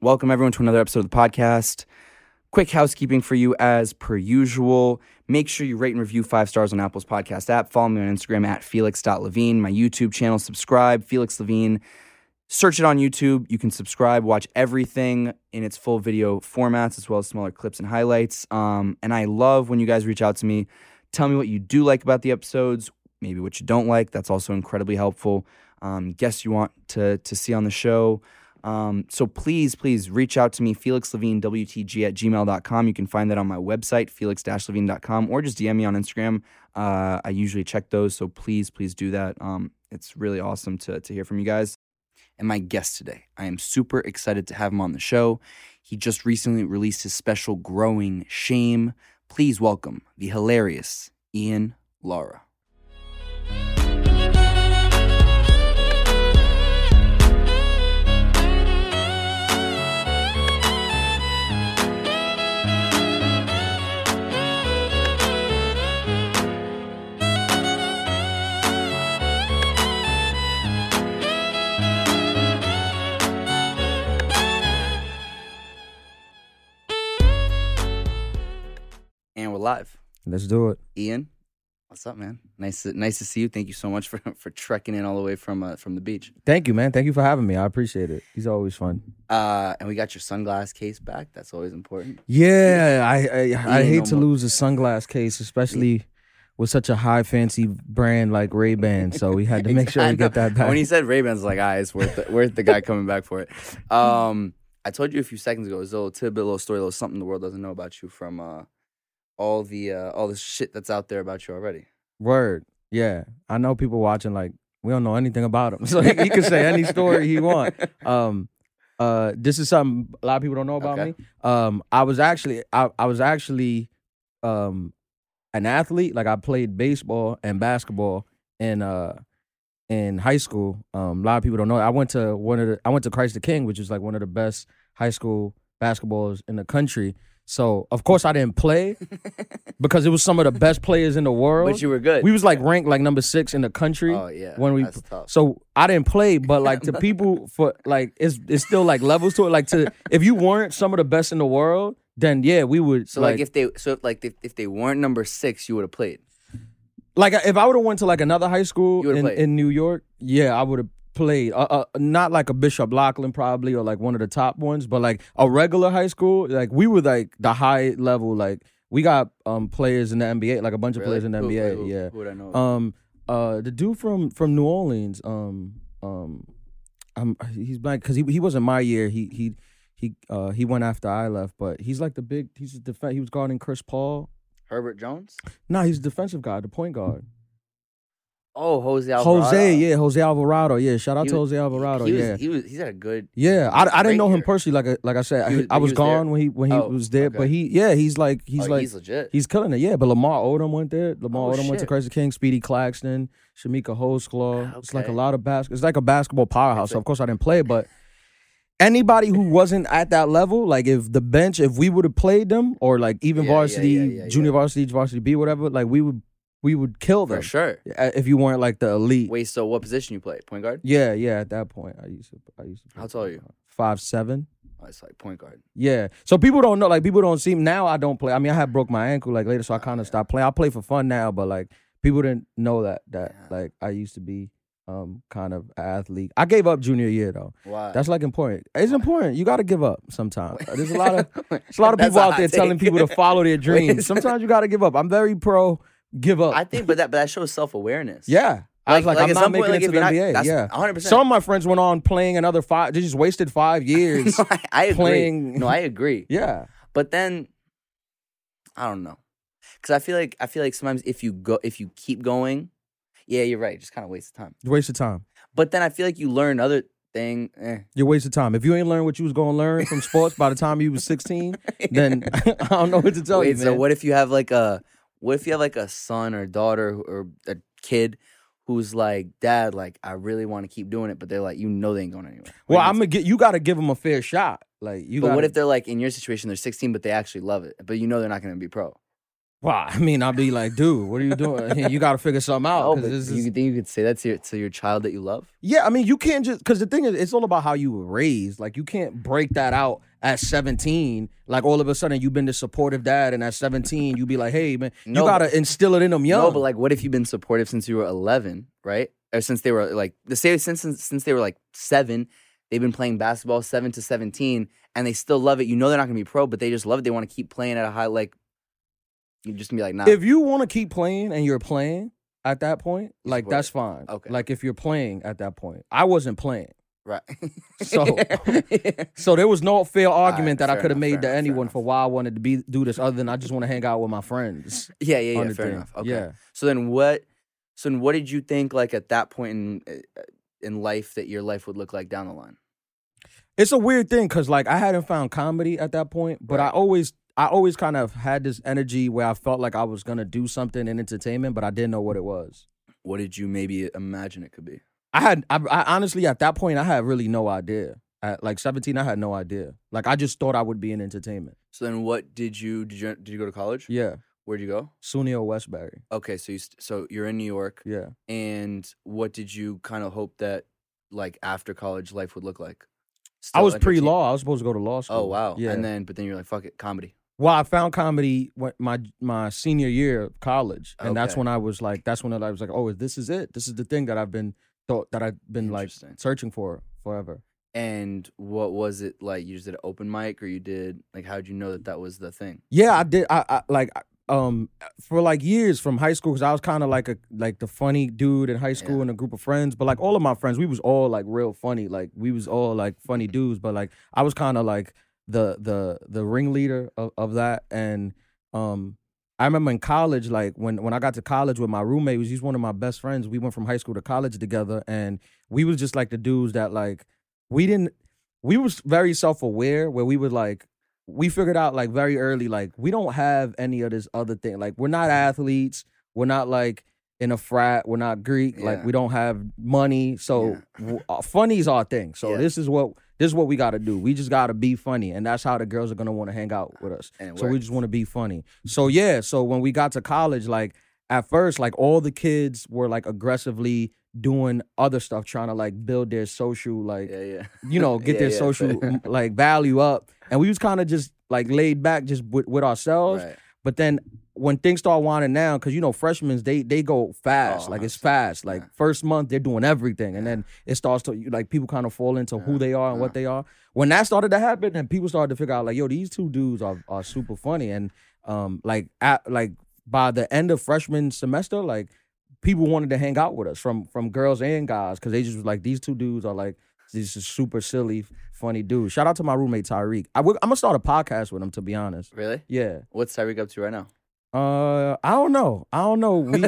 Welcome everyone to another episode of the podcast. Quick housekeeping for you as per usual. Make sure you rate and review five stars on Apple's podcast app. Follow me on Instagram at felix.levine, my YouTube channel. Subscribe, Felix Levine. Search it on YouTube. You can subscribe, watch everything in its full video formats, as well as smaller clips and highlights. Um, and I love when you guys reach out to me. Tell me what you do like about the episodes, maybe what you don't like. That's also incredibly helpful. Um, guests you want to, to see on the show. Um, so please, please reach out to me, felixlevinewtg at gmail.com. You can find that on my website, felix-levine.com, or just DM me on Instagram. Uh, I usually check those, so please, please do that. Um, it's really awesome to, to hear from you guys. And my guest today, I am super excited to have him on the show. He just recently released his special Growing Shame. Please welcome the hilarious Ian Lara. We're live. Let's do it. Ian, what's up, man? Nice to, nice to see you. Thank you so much for, for trekking in all the way from uh, from the beach. Thank you, man. Thank you for having me. I appreciate it. He's always fun. Uh, and we got your sunglass case back. That's always important. Yeah, I I, I ain't hate to lose a sunglass case, especially with such a high fancy brand like Ray Ban. So we had to make sure I we get that back. When he said Ray Bans, like, ah, it's worth the, worth the guy coming back for it. Um, I told you a few seconds ago. It was a little tidbit, a little story, a little something the world doesn't know about you from uh, all the uh, all the shit that's out there about you already. Word. Yeah, I know people watching like we don't know anything about him, so he, he can say any story he want. Um, uh, this is something a lot of people don't know about Okay. me. Um, I was actually I, I was actually um an athlete. Like I played baseball and basketball in uh in high school. Um, a lot of people don't know. I went to one of the I went to Christ the King, which is like one of the best high school basketballs in the country. So of course I didn't play because it was some of the best players in the world. But you were good. We was like ranked like number six in the country. oh yeah, when we. So I didn't play, but like to people for like it's it's still like levels to it. Like to if you weren't some of the best in the world, then yeah, we would. So like, if they so if, like if, if they weren't number six, you would have played. like if I would have went to like another high school in, in New York, yeah, I would have played. Uh, uh, not like a Bishop Loughlin probably or like one of the top ones, but like a regular high school. Like we were like the high level. Like we got um players in the NBA, like a bunch of players in the Who- NBA. who- yeah. Who would I know? Um, uh, the dude from from New Orleans, um, um, I'm, he's black because he he wasn't my year. He he he uh he went after I left, but he's like the big. He's a defense. He was guarding Chris Paul. Herbert Jones. No, he's a defensive guy, the point guard. Oh, Jose Alvarado. Jose, yeah, Jose Alvarado, yeah. Shout out He to was- Jose Alvarado, he was, yeah. He was. He's had a good. yeah, I, I didn't know him personally. Like I- like I said, was- I, he was was there? gone when he when he Oh, was there. okay. But he, yeah, he's like he's oh, like he's legit. He's killing it, yeah. But Lamar Odom went there. Lamar Oh, Odom went to shit. The King, Speedy Claxton, Chamique Holdsclaw. Ah, it's like a lot of basketball. It's like a basketball powerhouse. So of course I didn't play, but anybody who wasn't at that level, like if the bench, if we would have played them, or like even Yeah, varsity, yeah, yeah, junior varsity, varsity B, whatever, like we would we would kill them for sure. uh, if you weren't like the elite. Wait, so what position you play? Point guard. Yeah, yeah. At that point, I used to. I used to. play How tall are you? Five seven. Oh, it's like point guard. Yeah. So people don't know, like people don't see now I don't play. I mean, I had broke my ankle like later, so I kind of stopped playing. I play for fun now, but like people didn't know that that Yeah. like I used to be um kind of athlete. I gave up junior year though. Why? That's like important. It's important. You got to give up sometimes. There's a lot of there's a lot of people out there telling people to follow their dreams. Sometimes you got to give up. I'm very pro give up. I think, but that but that shows self awareness. yeah. I was like, I'm at not some making point, like, it to the you're NBA. not, yeah. 100. percent Some of my friends went on playing another five. They just wasted five years. I, I agree. playing- No, I agree. yeah. But then, I don't know, because I feel like I feel like sometimes if you go if you keep going, yeah, you're right. Just kind of waste of time. Waste of time. But then I feel like you learn other thing. Eh. You're wasting time. If you ain't learned what you was gonna learn from sports by the time you was 16, then I don't know what to tell Wait, you, man. so what if you have like a what if you have like a son or daughter or a kid who's like, Dad, like I really want to keep doing it, but they're like, you know, they ain't going anywhere. well, Like, I'm gonna get. You got to give them a fair shot. Like you. But gotta, what if they're like in your situation, they're 16, but they actually love it, but you know they're not going to be pro. Well, I mean, I'll be like, dude, what are you doing? you got to figure something out. Oh, but this you is- think you could say that to your, to your child that you love? yeah, I mean, you can't just because the thing is, it's all about how you were raised. Like, you can't break that out at 17. Like, all of a sudden, you've been the supportive dad, and at 17, you'd be like, hey, man, No, you got to instill it in them young. No, but like, what if you've been supportive since you were 11, right? Or since they were like, the same since since since they were like seven, they've been playing basketball seven to 17, and they still love it. You know they're not gonna be pro, but they just love it. They want to keep playing at a high like. You just be like, nah. if you want to keep playing and you're playing at that point, like that's it. fine. Okay. Like if you're playing at that point, I wasn't playing, right. So- so there was no fair argument that I could have made to enough, anyone for why I wanted to be do this, other than I just want to hang out with my friends. yeah, yeah, yeah. Fair thing. enough. Okay. Yeah. So then what? So then what did you think like at that point in uh, in life that your life would look like down the line? It's a weird thing because like I hadn't found comedy at that point, but I always I always kind of had this energy where I felt like I was gonna do something in entertainment, but I didn't know what it was. What did you maybe imagine it could be? I had I, I honestly at that point I had really no idea. At like 17, I had no idea. Like I just thought I would be in entertainment. So then what did you did you did you go to college? Yeah. Where'd you go? SUNY Old Westbury. Okay, so you st- so you're in New York, Yeah. and what did you kind of hope that like after college life would look like? I was pre law. I was supposed to go to law oh, school. Oh wow! Yeah. And then but then you're like fuck it, comedy. Well, I found comedy my my senior year of college, and that's when I was like, that's when I was like, oh, this is it. This is the thing that I've been thought that I've been like searching for forever. And what was it like? You just did an open mic, or you did like How did you know that that was the thing? Yeah, I did. I, I like um for like years from high school because I was kind of like a like the funny dude in high school Yeah. and a group of friends. But like all of my friends, we was all like real funny. Like we was all like funny dudes. But like I was kind of like the the the ringleader of, of that. And um I remember in college, like when when I got to college with my roommate, was he's one of my best friends. We went from high school to college together, and we was just like the dudes that like we didn't. We was very self aware where we would like we figured out like very early like we don't have any of this other thing. Like we're not athletes. We're not like in a frat. We're not Greek. Like we don't have money. So Yeah. uh, funny's our thing. So Yeah. this is what this is what we got to do. We just got to be funny, and that's how the girls are gonna want to hang out with us. And So we just want to be funny. So yeah, so when we got to college, like at first, like all the kids were like aggressively doing other stuff, trying to like build their social, like yeah, yeah. you know, get Yeah, their social like value up, and we was kind of just like laid back, just with, with ourselves. Right. But then when things start winding down, because you know freshmen they they go fast, Oh, like it's fast. Like Yeah. first month they're doing everything, and then it starts to like people kind of fall into Yeah, who they are and yeah. what they are. When that started to happen, and people started to figure out like, yo, these two dudes are are super funny, and um like at like by the end of freshman semester, like people wanted to hang out with us from from girls and guys because they just was like these two dudes are like these is super silly funny dude. Shout out to my roommate Tyreek. I am gonna start a podcast with him to be honest. Really? Yeah. What's Tyreek up to right now? Uh, I don't know. I don't know. We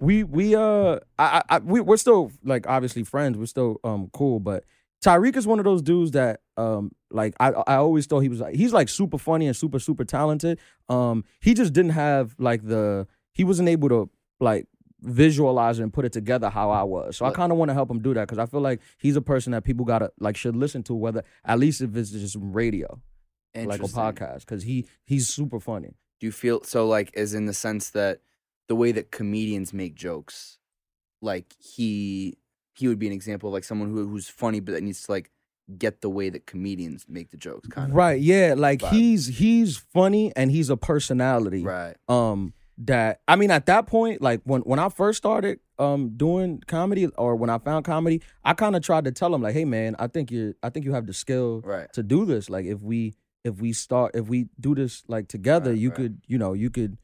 we we uh, I, I I- we we're still like obviously friends. We're still um cool, but Tyreek is one of those dudes that um like I I always thought he was like he's like super funny and super super talented. Um, he just didn't have like the he wasn't able to like visualize it and put it together how I was. So I kind of want to help him do that because I feel like he's a person that people gotta like should listen to whether at least if it's just radio like a podcast because he he's super funny. Do you feel so like as in the sense that the way that comedians make jokes, like he he would be an example of like someone who who's funny but that needs to like get the way that comedians make the jokes kind of Right, yeah, like vibe. he's he's funny and he's a personality. right Um that I mean at that point like when when I first started um doing comedy or when I found comedy, I kind of tried to tell him like, "Hey man, I think you I think you have the skill right to do this. Like if we if we start if we do this like together, Right, you right. could, you know, you could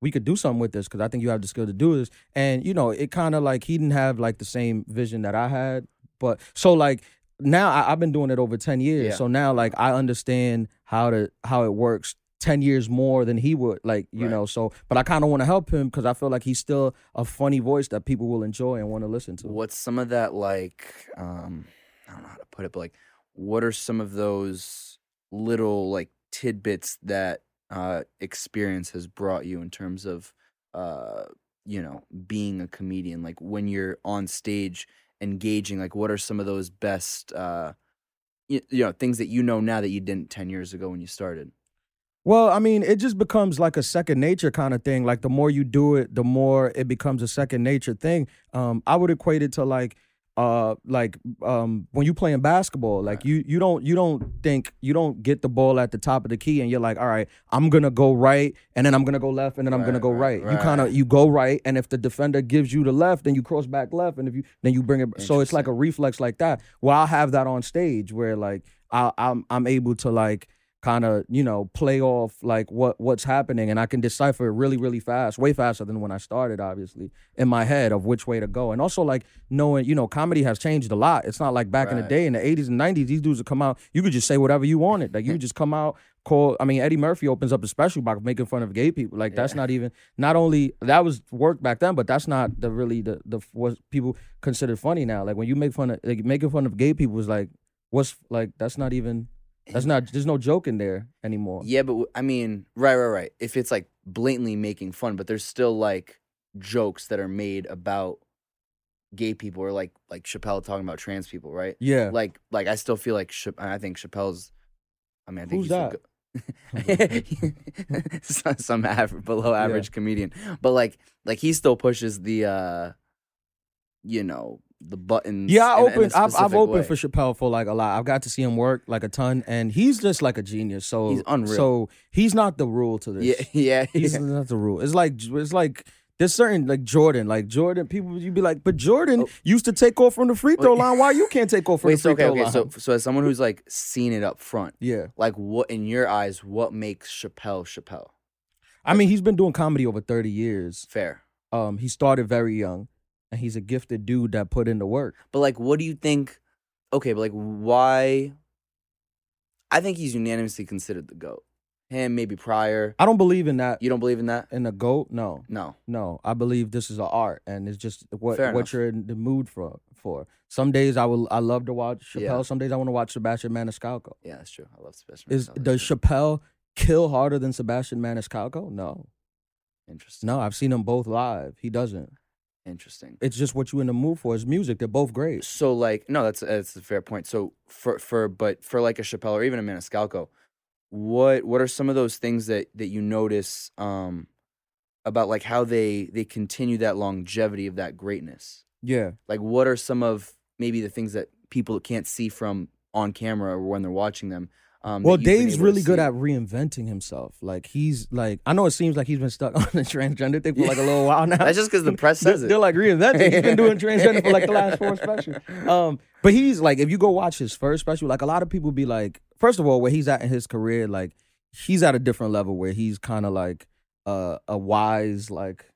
we could do something with this because I think you have the skill to do this. And you know, it kind of like he didn't have like the same vision that I had. But so like now I, I've been doing it over ten years. Yeah. So now like I understand how to how it works. 10 years more than he would like you Right. know so but i kind of want to help him because i feel like he's still a funny voice that people will enjoy and want to listen to. What's some of that like um i don't know how to put it but like what are some of those little like tidbits that uh experience has brought you in terms of uh you know being a comedian? Like when you're on stage engaging like what are some of those best uh you, you know things that you know now that you didn't 10 years ago when you started Well, I mean, it just becomes like a second nature kind of thing. Like the more you do it, the more it becomes a second nature thing. Um, I would equate it to like uh like um when you playing basketball like Right. you you don't you don't think you don't get the ball at the top of the key and you're like all right i'm gonna go right and then i'm gonna go left and then i'm gonna go right, right, you kind of you go right and if the defender gives you the left then you cross back left and if you then you bring it so it's like a reflex like that well i'll have that on stage where like I, i'm i'm able to like kind of you know play off like what what's happening and i can decipher it really really fast way faster than when i started obviously in my head of which way to go. And also like knowing you know comedy has changed a lot. It's not like back in the day in the 80s and 90s these dudes would come out you could just say whatever you wanted. Like you just come out call i mean eddie murphy opens up a special by making fun of gay people. Like that's not even not only that was work back then but that's not the really the the what people consider funny now. Like when you make fun of like making fun of gay people is like what's like that's not even that's not there's no joke in there anymore Yeah, but w- I mean, right, right, right. If it's like blatantly making fun, but there's still like jokes that are made about gay people or like like Chappelle talking about trans people, right? yeah Like like I still feel like Cha- I think Chappelle's. I mean, I think Who's he's that? some, some aver- below average comedian, but like like he still pushes the uh, you know, the buttons. Yeah, I in in a opened. I've, I've opened way. for Chappelle for like a lot. I've got to see him work like a ton, and he's just like a genius. So He's unreal. So he's not the rule to this. Yeah, yeah, he's yeah. not the rule. It's like it's like there's certain like Jordan, like Jordan. People you'd be like, but Jordan Oh. used to take off from the free throw line. Why you can't take off from Wait, the so free okay, throw okay. So, line? so as someone who's like seen it up front, yeah, like what in your eyes, what makes Chappelle Chappelle? I mean, he's been doing comedy over thirty years. Fair, Um, he started very young, and he's a gifted dude that put in the work. but like, what do you think? Okay, but like, why? I think he's unanimously considered the goat. Him, maybe Pryor. I don't believe in that. You don't believe in that? In the goat, no. No. No, I believe this is an art, and it's just what Fair what enough. you're in the mood for. For some days, I will I love to watch Chappelle. Yeah. Some days, I want to watch Sebastian Maniscalco. Yeah, that's true. I love Sebastian. Is Maniscalco, does. Chappelle kill harder than Sebastian Maniscalco? No, Interesting. no. I've seen them both live. He doesn't. Interesting. It's just what you in the mood for. It's music. They're both great. So like, no, that's that's a fair point. So for for but for like a Chappelle or even a Maniscalco, what what are some of those things that that you notice um about like how they they continue that longevity of that greatness? Yeah, Like what are some of maybe the things that people can't see from on camera or when they're watching them? Um, well, Dave's really good at reinventing himself. Like he's like, I know it seems like he's been stuck on the transgender thing for like a little while now. That's just because the press They're, says it. they're like reinventing. He's been doing transgender for like the last four specials. Um, but he's like, if you go watch his first special, like a lot of people be like, first of all, where he's at in his career, like he's at a different level where he's kind of like uh, a wise, like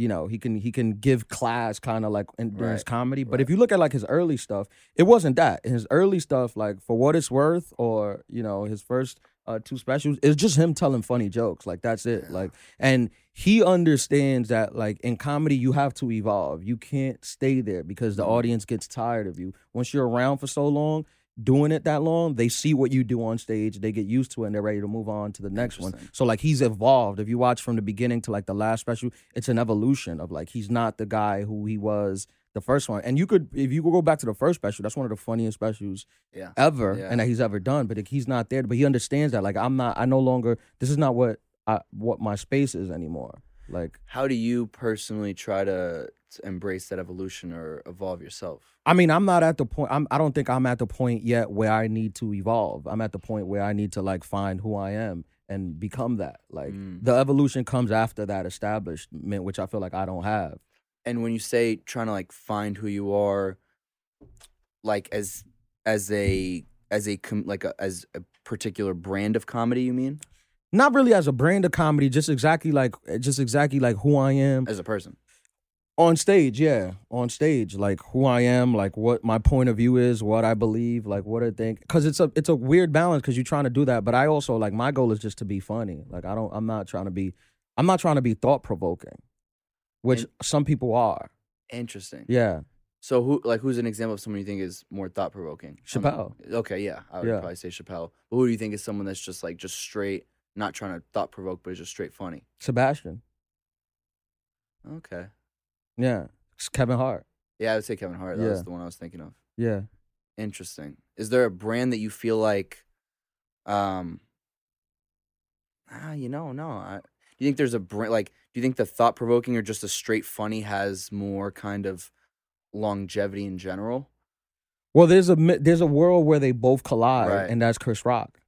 you know, he can he can give class kind of like in during his comedy. But right. if you look at like his early stuff, it wasn't that. His early stuff, like for what it's worth, or you know, his first uh, two specials, it's just him telling funny jokes. Like that's it. Yeah. Like and he understands that like in comedy you have to evolve. You can't stay there because the Mhm. audience gets tired of you. Once you're around for so long, doing it that long, they see what you do on stage, they get used to it and they're ready to move on to the next one. So like he's evolved. If you watch from the beginning to like the last special, it's an evolution of like he's not the guy who he was the first one. And you could if you could go back to the first special, that's one of the funniest specials Yeah. ever Yeah. and that he's ever done. But he's not there. But he understands that. Like I'm not I no longer this is not what I what my space is anymore. Like How do you personally try to embrace that evolution or evolve yourself? I mean, I'm not at the point. I'm. I don't think I'm at the point yet where I need to evolve. I'm at the point where I need to like find who I am and become that. Like Mm. the evolution comes after that establishment, which I feel like I don't have. and when you say trying to like find who you are like as as a as a com- like a, as a particular brand of comedy you mean Not really as a brand of comedy, just exactly like just exactly like who I am as a person on stage. Yeah, on stage, like who I am, like what my point of view is, what I believe, like what I think. Because it's a it's a weird balance because you're trying to do that, but I also like my goal is just to be funny. Like I don't. I'm not trying to be. I'm not trying to be thought provoking, which And- some people are. interesting Yeah, so who like who's an example of someone you think is more thought provoking Chappelle. okay yeah i would Yeah. probably say chappelle but who do you think is someone that's just like just straight not trying to thought provoke but is just straight funny Sebastian. okay Yeah, it's Kevin Hart. yeah i would say kevin hart that Yeah. was the one i was thinking of Yeah. Interesting. Is there a brand that you feel like um Ah, you know, no. I, do you think there's a br- like? Do you think the thought provoking or just a straight funny has more kind of longevity in general? Well, there's a mi- there's a world where they both collide, Right. and that's Chris Rock.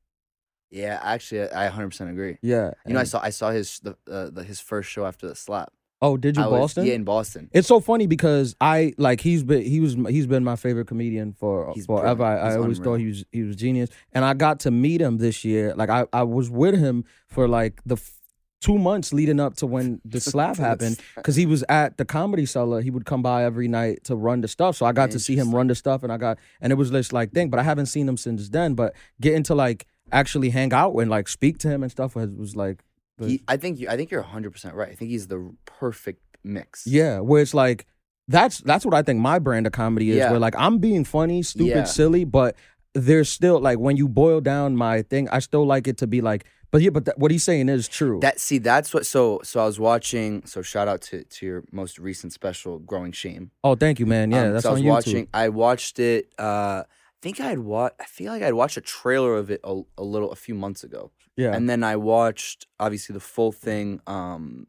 Yeah, actually, I 100 percent agree. Yeah. You know, I and- saw I saw his the, uh, the his first show after the slap. Oh, did you I was- Boston? yeah, in Boston. It's so funny because I like he's been he was he's been my favorite comedian for He's forever. I. He's I always thought he was he was genius, and I got to meet him this year. Like I I was with him for like the f- two months leading up to when the slap happened because he was at the comedy cellar. He would come by every night to run the stuff, so I got to see him run the stuff, and I got and it was this like thing. But I haven't seen him since then. But getting to like actually hang out and like speak to him and stuff was, was like the- He, I think you. I think you're 100 percent right. I think he's the perfect mix. Yeah, where it's like that's that's what I think my brand of comedy is. Yeah. Where like I'm being funny, stupid, Yeah. silly, but there's still like when you boil down my thing, I still like it to be like. But yeah, but that, what he's saying is true. That see, that's what. So so I was watching. So shout out to to your most recent special, Growing Shame. oh, thank you, man. Yeah, Um, that's so I on was YouTube. watching. I watched it. Uh, I think I had watched. I feel like I'd watched a trailer of it a, a little a few months ago, Yeah, and then I watched obviously the full thing um,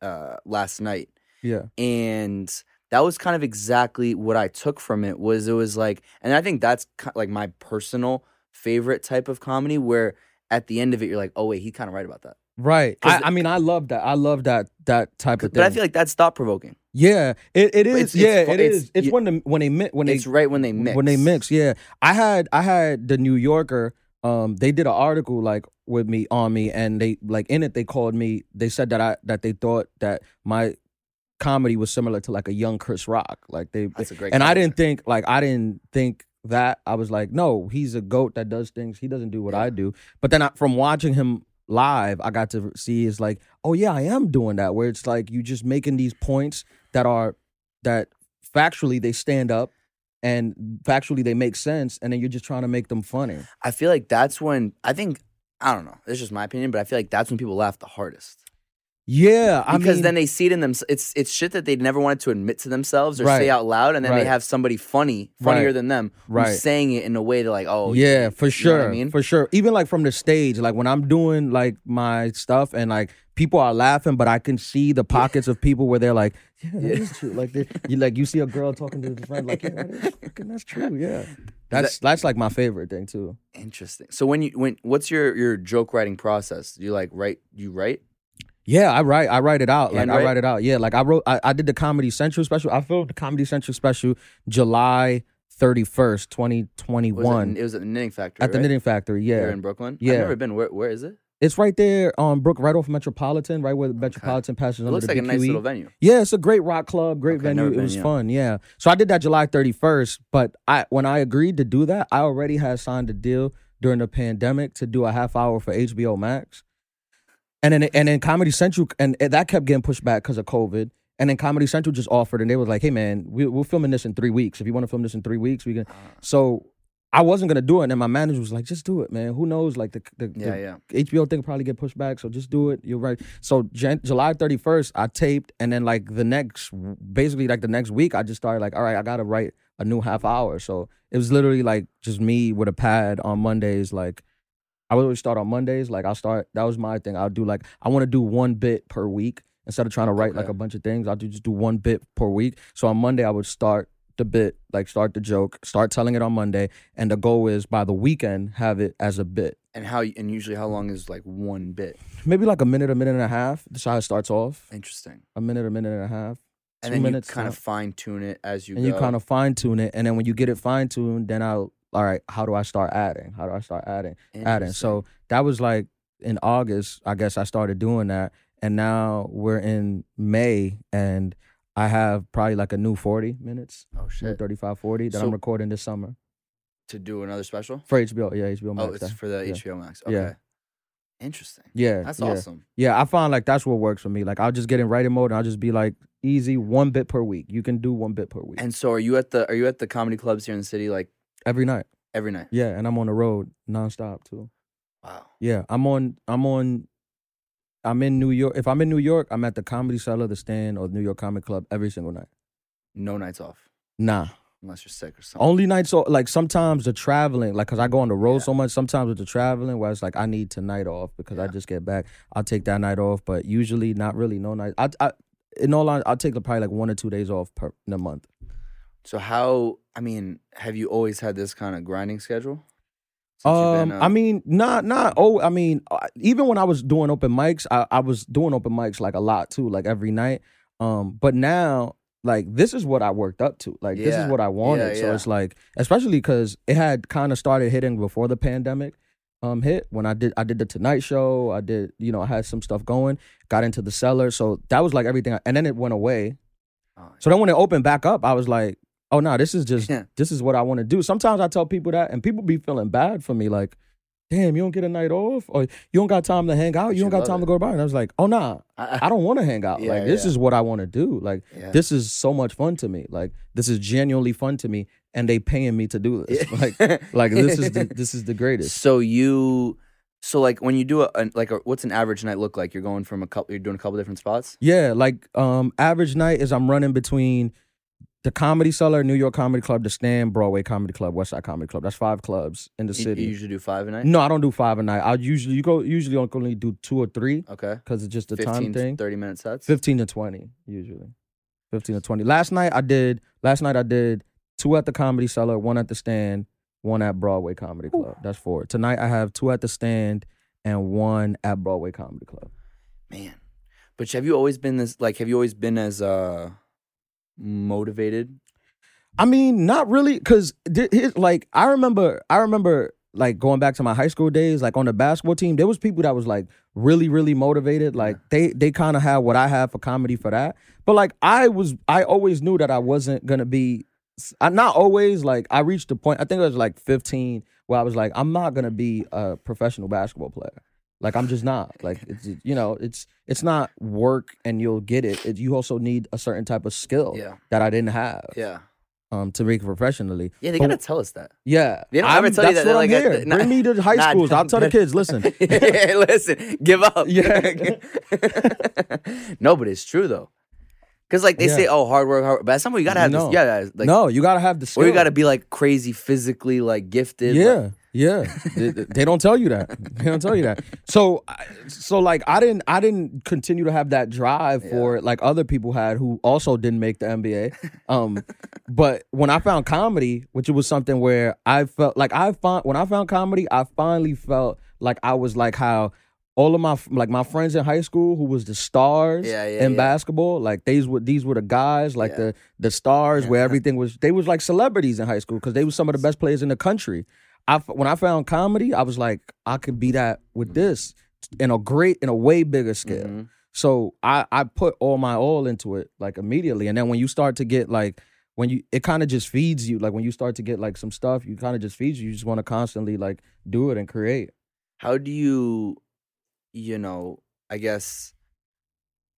uh, last night, yeah, and that was kind of exactly what I took from it. Was it was like, and I think that's like my personal favorite type of comedy where at the end of it you're like, oh wait, he kind of right about that. Right. I, I mean, I love that. I love that that type of thing. But I feel like that's thought provoking. yeah, it, it is. it's- it's yeah, fu- it it's- It's you- when the when they when they It's right when they mix. when they mix yeah i had i had the new yorker um they did an article like with me on me and they like in it they called me they said that i that they thought that my comedy was similar to like a young chris rock. Like they That's a great. and i didn't think like i didn't think that. I was like no he's a goat that does things he doesn't do what i do. But then I, from watching him live i got to see is like oh yeah i am doing that where it's like you just making these points that are that factually they stand up and factually they make sense and then you're just trying to make them funny I feel like that's when I think I don't know. It's just my opinion, but I feel like that's when people laugh the hardest yeah i because mean then they see it in them. It's it's shit that they never wanted to admit to themselves or Right. say out loud, and then Right. they have somebody funny, funnier Right. than them, Right. saying it in a way they're like, oh yeah for you know sure what I mean, for sure even like from the stage like when i'm doing like my stuff and like people are laughing but i can see the pockets of people where they're like yeah that is true like you like you see a girl talking to a friend like yeah that is fucking, that's true yeah that's that's like my favorite thing too interesting. So when you when what's your your joke writing process? Do you like write? You write? Yeah, I write. I write it out. Like I write it out. Yeah, like I wrote. I, I did the Comedy Central special. I filmed the Comedy Central special July thirty first, twenty twenty one. It, was at the Knitting Factory. at the right? Knitting Factory. Here Yeah, in Brooklyn. Yeah. I've never been. Where where is it? It's right there on Brook, right off Metropolitan, right where the Metropolitan passes It under looks the like a nice BQE. little venue. Yeah, it's a great rock club, great Okay, venue. never It been, was yeah. fun. Yeah. So I did that July 31st, but I when I agreed to do that, I already had signed a deal during the pandemic to do a half hour for HBO Max. And then and then Comedy Central and that kept getting pushed back because of COVID. And then Comedy Central just offered, and they was like, "Hey man, we, we're filming this in three weeks. If you want to film this in three weeks, we can." Ah. So I wasn't gonna do it, and then my manager was like, "Just do it, man. Who knows? Like the the, Yeah, the yeah. HBO thing probably get pushed back, so just do it. You're right. So Jan- July 31st, I taped, and then like the next, basically like the next week, I just started like, all right, I gotta write a new half hour. So it was literally like just me with a pad on Mondays. Like I would always start on Mondays. Like I'll start. That was my thing. I'll do like I want to do one bit per week instead of trying to write like a bunch of things. I'll do just do one bit per week. So on Monday, I would start the bit, like start the joke, start telling it on Monday, and the goal is by the weekend have it as a bit And how and usually how long is like one bit? maybe like a minute, a minute and a half. That's how it starts off. Interesting. A minute, a minute and a half. And two then minutes you kind of fine tune it as you and go. you kind of fine tune it. And then when you get it fine tuned, then I'll all right, how do I start adding? How do I start adding? Adding. So that was like in August, I guess I started doing that. And now we're in May and I have probably like a new 40 minutes, oh shit, 35, 40 that So- I'm recording this summer to do another special. for HBO. Yeah, HBO oh, Max. Oh, it's that. for the yeah. HBO Max. Okay. Yeah. Interesting. yeah, That's yeah. awesome. Yeah, I find like that's what works for me. Like I'll just get in writing mode and I'll just be like easy one bit per week. You can do one bit per week And so, are you at the are you at the comedy clubs here in the city like every night. every night? Yeah, and I'm on the road nonstop too. Wow. Yeah, I'm on. I'm on. I'm in New York. If I'm in New York, I'm at the Comedy Cellar, the Stand, or the New York Comedy Club every single night. No nights off. Nah, unless you're sick or something. Only nights off, like sometimes the traveling, like, cause I go on the road so much. Sometimes with the traveling, where it's like I need tonight off because I Yeah. just get back. I'll take that night off, but usually not really. No night. I, I in all honesty, I'll take probably like one or two days off per in a month. So how? I mean, have you always had this kind of grinding schedule? Um, been, uh, I mean, not not. Oh, I mean, uh, even when I was doing open mics, I, I was doing open mics like a lot too, like every night. Um, but now, like this is what I worked up to. Like this is what I wanted. Yeah, So yeah. it's like, especially because it had kind of started hitting before the pandemic. Um, hit when I did I did the Tonight Show. I did you know I had some stuff going. Got into the cellar, so that was like everything. And then it went away. oh, So then when it opened back up, I was like, oh no, this is just Yeah. this is what I want to do. Sometimes I tell people that and people be feeling bad for me, like, damn, you don't get a night off or you don't got time to hang out, you don't got time it. to go to bar. And I was like, oh nah, I, I don't want to hang out. Yeah, like this yeah. is what I want to do. Like this is so much fun to me. Like this is genuinely fun to me and they paying me to do this. Like like this is the, this is the greatest. So you, so like when you do a, a like a, what's an average night look like? You're going from a couple. You're doing a couple different spots. Yeah, like um average night is I'm running between the Comedy Cellar, New York Comedy Club, the Stand, Broadway Comedy Club, West Side Comedy Club. That's five clubs in the You, city. you usually do five a night. No, I don't do five a night. I usually you go usually only do two or three Okay. because it's just the 15, time thing. 30 minute sets. Fifteen to twenty usually. Fifteen to twenty. Last night I did. Last night I did two at the Comedy Cellar, one at the Stand, one at Broadway Comedy Club. That's four. Tonight I have two at the Stand and one at Broadway Comedy Club. Man, but have you always been this? Like, have you always been as uh motivated? I mean, not really, cause th- like I remember, I remember like going back to my high school days, like on the basketball team, there was people that was like really, really motivated. Like they they kind of had what I have for comedy for that. But like I was, I always knew that I wasn't gonna be. I not always like I reached the point. I think I was like 15 where I was like, I'm not gonna be a professional basketball player. Like I'm just not. Like it's you know, it's it's not work and you'll get it. it you also need a certain type of skill Yeah. that I didn't have Yeah. um to make professionally. Yeah, they But- gotta tell us that. Yeah, They don't I'm- ever tell you that, what I'm like, here. uh, nah- Bring me to high nah, schools. I'll tell the kids. Listen, hey, listen, give up. Yeah. no, but it's true though. Cause like they Yeah. say, oh, hard work, hard work. But at some point you gotta have No. this. Yeah, like no, you gotta have the skill. or you gotta be like crazy physically like gifted. Yeah, like- yeah. they, they don't tell you that. They don't tell you that. So, so like I didn't, I didn't continue to have that drive for it like other people had who also didn't make the NBA. Um, but when I found comedy, which it was something where I felt like I found when I found comedy, I finally felt like I was like how. All of my like my friends in high school who was the stars Yeah, yeah, in yeah. basketball, like these were these were the guys, like Yeah. the the stars where everything was they was like celebrities in high school because they were some of the best players in the country. I when I found comedy, I was like, I could be that with this in a great, in a way bigger scale. Mhm. So I I put all my all into it like immediately, and then when you start to get like when you it kind of just feeds you like when you start to get like some stuff, you kind of just feeds you. You just want to constantly like do it and create. How do you, you know, I guess,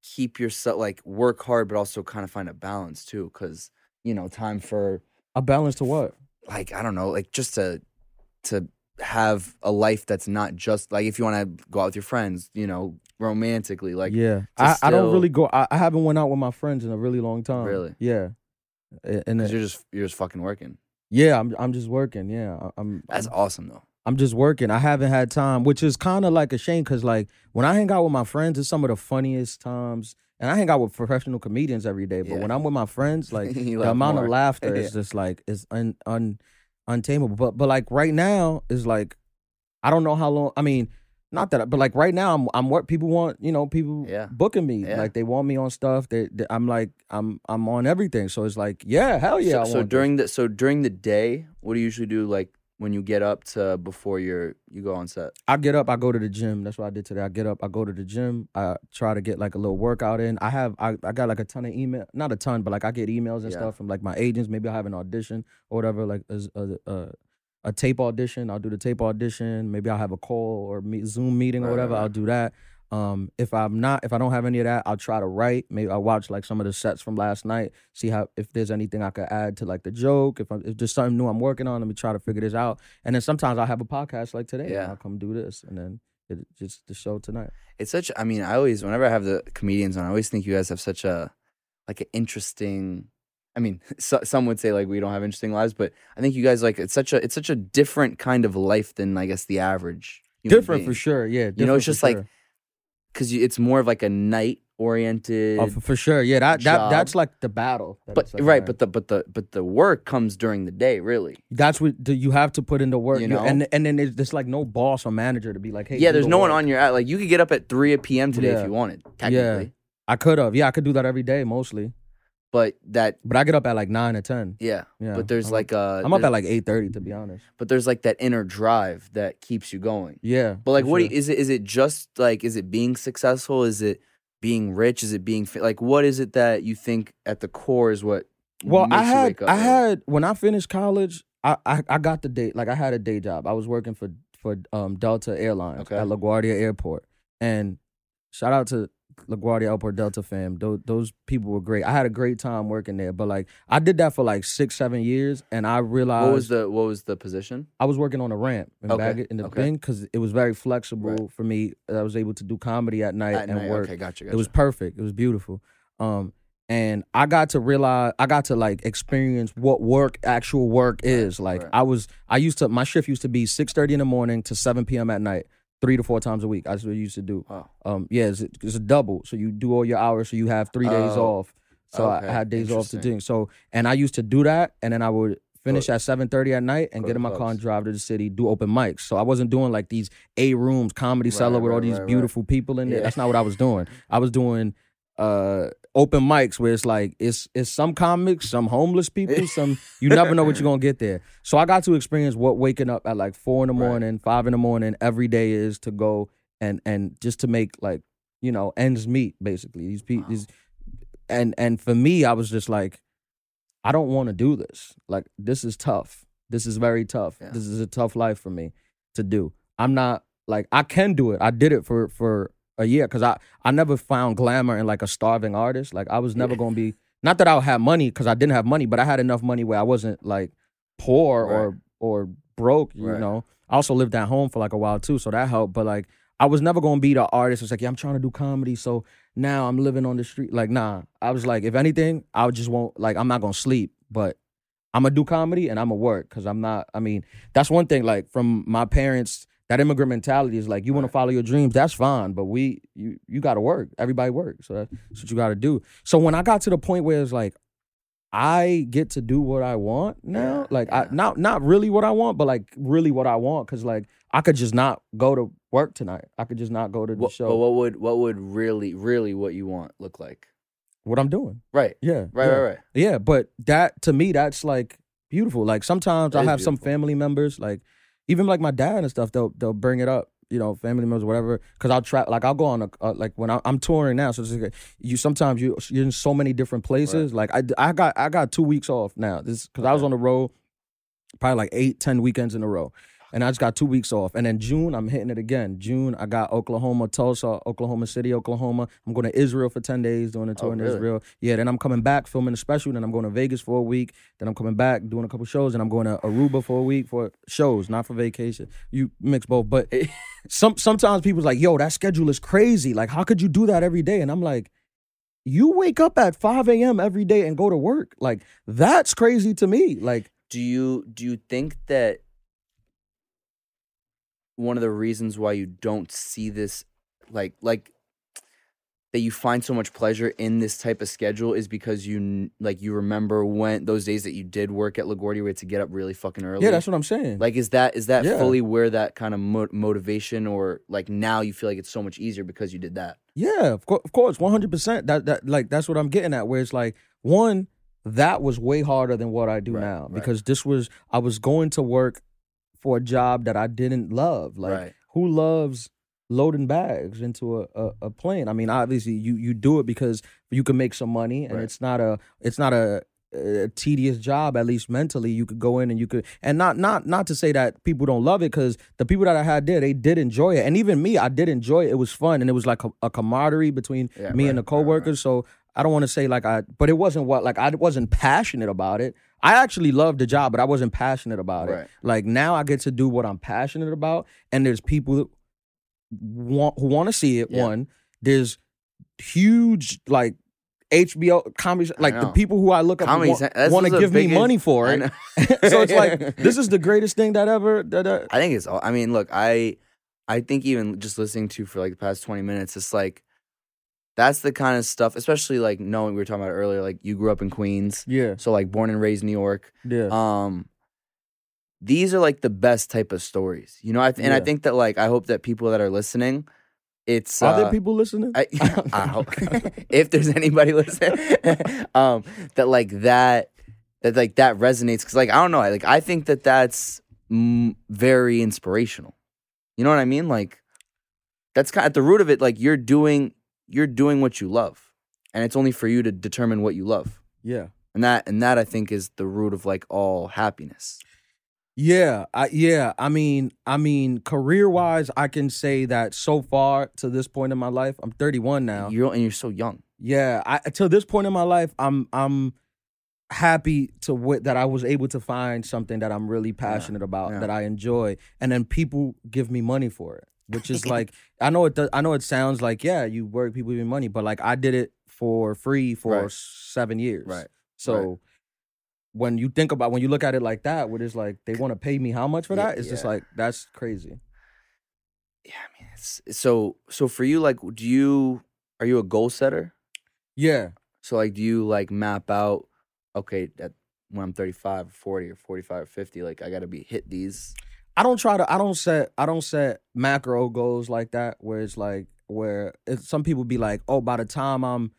keep yourself like work hard, but also kind of find a balance too? Because you know, time for A balance to what? like I don't know, like just to to have a life that's not just like if you want to go out with your friends, you know, romantically, like yeah, I, I don't really go. I, I haven't went out with my friends in a really long time. Really? Yeah. And uh, you're just you're just fucking working. yeah, I'm I'm just working. Yeah, I- I'm. That's I'm, awesome though. I'm just working. I haven't had time, which is kind of like a shame because, like, when I hang out with my friends, it's some of the funniest times. And I hang out with professional comedians every day, but Yeah. when I'm with my friends, like, the amount more. of laughter Yeah. is just like is un, un untamable. But but like right now is like, I don't know how long. I mean, not that, but like right now, I'm I'm what people want. You know, people Yeah. booking me. Yeah. Like they want me on stuff. They, they- I'm like I'm I'm on everything. So it's like, yeah, hell yeah. So, so want this. during the so during the day, what do you usually do? Like when you get up to before you're you go on set. I get up, I go to the gym. That's what I did today. I get up, I go to the gym. I try to get like a little workout in. I have I, I got like a ton of email, not a ton, but like I get emails and Yeah. stuff from like my agents. Maybe I have an audition or whatever, like a, a, a tape audition. I'll do the tape audition. Maybe I'll have a call or meet, Zoom meeting or whatever. right, I'll do that. Um, if I'm not, if I don't have any of that, I'll try to write. Maybe I'll watch like some of the sets from last night, see how if there's anything I could add to like the joke. If, I, if there's something new I'm working on, let me try to figure this out. And then sometimes I'll have a podcast like today. Yeah. I'll come do this, and then it, just the show tonight. It's such. I mean, I always whenever I have the comedians on, I always think you guys have such a like an interesting I mean, so, some would say like we don't have interesting lives, but I think you guys like it's such a it's such a different kind of life than I guess the average. different for sure. Yeah, You know, it's just like sure. Because it's more of like a night oriented. Oh, for, for sure. Yeah, that, that that's like the battle. but like, right, but the but the but the work comes during the day, really. that's what you have to put in the work. You know? and and then there's, like no boss or manager to be like, hey, yeah, there's the no one on your like you could get up at three p.m. today if you wanted, technically. I could have. Yeah, I could do that every day mostly. But that But I get up at like nine or ten. yeah. Yeah, but there's I'm like uh I'm up at like eight thirty to be honest. but there's like that inner drive that keeps you going. Yeah. But like, for what do sure. you, is it? Is it just like, is it being successful? Is it being rich? Is it being like, what is it that you think at the core is what? Well, I makes you had wake up I early? had when I finished college, I, I I got the day like I had a day job. I was working for for um Delta Airlines Okay. at LaGuardia Airport. And shout out to LaGuardia Airport Delta fam. Those those people were great. I had a great time working there. But like I did that for like six, seven years and I realized What was the what was the position? I was working on a ramp in Okay, baggage in the okay. thing because it was very flexible Right. for me. I was able to do comedy at night At and night. work. Okay, gotcha, gotcha. It was perfect. It was beautiful. Um, and I got to realize, I got to like experience what work, actual work is. Like right. I was, I used to, my shift used to be six thirty in the morning to seven p.m. at night, three to four times a week. That's what I used to do. Wow. Um, yeah, it's, it's a double. So you do all your hours, so you have three days Oh, off. So I- okay. I had days off to do. So and I used to do that, and then I would finish Go- at seven thirty at night and get in my car and drive to the city, do open mics. So I wasn't doing like these A rooms, comedy Right, cellar with all these right, right. beautiful people in there. Yeah. That's not what I was doing. I was doing uh open mics where it's like it's it's some comics, some homeless people, some you never know what you're gonna get there. So I got to experience what waking up at like four in the Right. morning, five in the morning every day is to go and and just to make like you know ends meet basically. These people, Wow. these, and and for me, I was just like, I don't want to do this. Like this is tough. This is very tough. Yeah. This is a tough life for me to do. I'm not like I can do it. I did it for for a year because I I never found glamour in like a starving artist. Like I was never gonna be not that I would have money because I didn't have money, but I had enough money where I wasn't like poor or Right. or broke. You Right. know. I also lived at home for like a while too, so that helped. But like I was never gonna be the artist. It's like yeah, I'm trying to do comedy, so now I'm living on the street. Like nah, I was like if anything, I would just won't like I'm not gonna sleep, but I'm gonna do comedy and I'm gonna work because I'm not. I mean, that's one thing. Like from my parents, that immigrant mentality is like you want to follow your dreams. That's fine, but we you you got to work. Everybody works, so that's what you got to do. So when I got to the point where it's like I get to do what I want now, Yeah, like yeah. I not not really what I want, but like really what I want, because like I could just not go to work tonight. I could just not go to the What, show. but what would what would really really what you want look like? what I'm doing, Right. yeah, Right. yeah. Right. Right. Yeah, but that to me, that's like beautiful. Like sometimes That I have some family members, like even like my dad and stuff. They'll they'll bring it up, you know, family members, or whatever. Because I'll try, like I'll go on a uh, like when I, I'm touring now. So it's like you sometimes you you're in so many different places. Like I I got I got two weeks off now. This because I was on the road probably like eight ten weekends in a row. And I just got two weeks off. And then June, I'm hitting it again. June, I got Oklahoma, Tulsa, Oklahoma City, Oklahoma. I'm going to Israel for 10 days doing a oh, tour Oh, in really? Israel. Yeah, then I'm coming back filming a special. Then I'm going to Vegas for a week. Then I'm coming back doing a couple shows. And I'm going to Aruba for a week for shows, not for vacation. You mix both. But some sometimes people's like, yo, that schedule is crazy. Like, how could you do that every day? And I'm like, you wake up at 5 a.m. every day and go to work. Like, that's crazy to me. Like, Do you do you think that one of the reasons why you don't see this like like that you find so much pleasure in this type of schedule is because you like you remember when those days that you did work at LaGuardia where to get up really fucking early. yeah, that's what I'm saying. like is that is that Yeah. fully where that kind of mo- motivation or like now you feel like it's so much easier because you did that. Yeah, of course, of course, one hundred percent. That that like that's what I'm getting at. Where it's like one that was way harder than what I do Right, now right. because this was I was going to work for a job that I didn't love. Like right. who loves loading bags into a, a, a plane? I mean, obviously you you do it because you can make some money and Right. it's not a it's not a, a tedious job at least mentally you could go in and you could and not not not to say that people don't love it because the people that i had there they did enjoy it and even me i did enjoy it it was fun and it was like a, a camaraderie between Yeah, me right, and the coworkers so i don't want to say like i but it wasn't what like i wasn't passionate about it i actually loved the job but i wasn't passionate about it like now i get to do what i'm passionate about and there's people who want who want to see it Yeah. one there's huge like HBO comedy, like the people who I look up Comedy want, to give me money for it. so it's like this is the greatest thing that ever that, that I think it's. all I mean, look, I, I think even just listening to for like the past twenty minutes, it's like, that's the kind of stuff. Especially like knowing we were talking about earlier. Like you grew up in Queens, yeah so like born and raised in New York. yeah Um, these are like the best type of stories, you know. I th- and I think that like I hope that people that are listening, it's are uh, there people listening? I, I hope if there's anybody listening, um, that like that, that like that resonates because like I don't know, I, like I think that that's mm, very inspirational. You know what I mean? Like that's kind of, at the root of it. Like you're doing, you're doing what you love, and it's only for you to determine what you love, yeah and that and that I think is the root of like all happiness. Yeah, I yeah, I mean, I mean, career wise, I can say that so far to this point in my life, I'm 31 now. You're and you're so young. Yeah, I to this point in my life, I'm I'm happy to that I was able to find something that I'm really passionate about, yeah. that I enjoy, and then people give me money for it, which is like I know it. Does, I know it sounds like yeah, you work, people give money, but like I did it for free for Right. seven years. Right. So. When you think about when you look at it like that, where it's like they want to pay me how much for Yeah, that, it's just like that's crazy. Yeah, I mean, it's so so for you. Like, do you are you a goal setter? Yeah, So like, do you like map out? Okay, that when I'm 35, or 40, or 45, or 50, like I got to be hit these. I don't try to. I don't set. I don't set macro goals like that. Where it's like where some people be like, oh, by the time I'm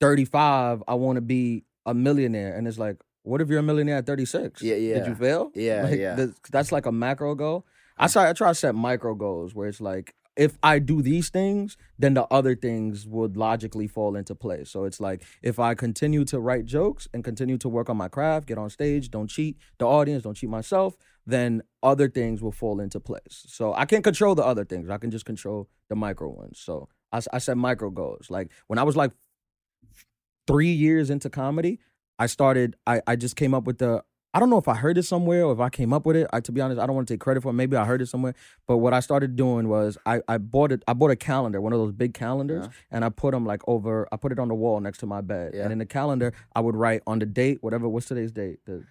35, I want to be a millionaire, and it's like, what if you're a millionaire at 36? Yeah, yeah. Did you fail? Yeah, Like, yeah. th- That's like a macro goal. I try. I try to set micro goals where it's like. If I do these things, then the other things would logically fall into place. So it's like if I continue to write jokes and continue to work on my craft, get on stage, don't cheat the audience, don't cheat myself, then other things will fall into place. So I can't control the other things. I can just control the micro ones. So I, I set micro goals. Like when I was like three years into comedy, I started, I, I just came up with the, I don't know if I heard it somewhere or if I came up with it. I, to be honest, I don't want to take credit for it. Maybe I heard it somewhere. But what I started doing was I, I bought it. I bought a calendar, one of those big calendars, Yeah. and I put them like over. I put it on the wall next to my bed. Yeah. And in the calendar, I would write on the date, whatever. What's today's date? The,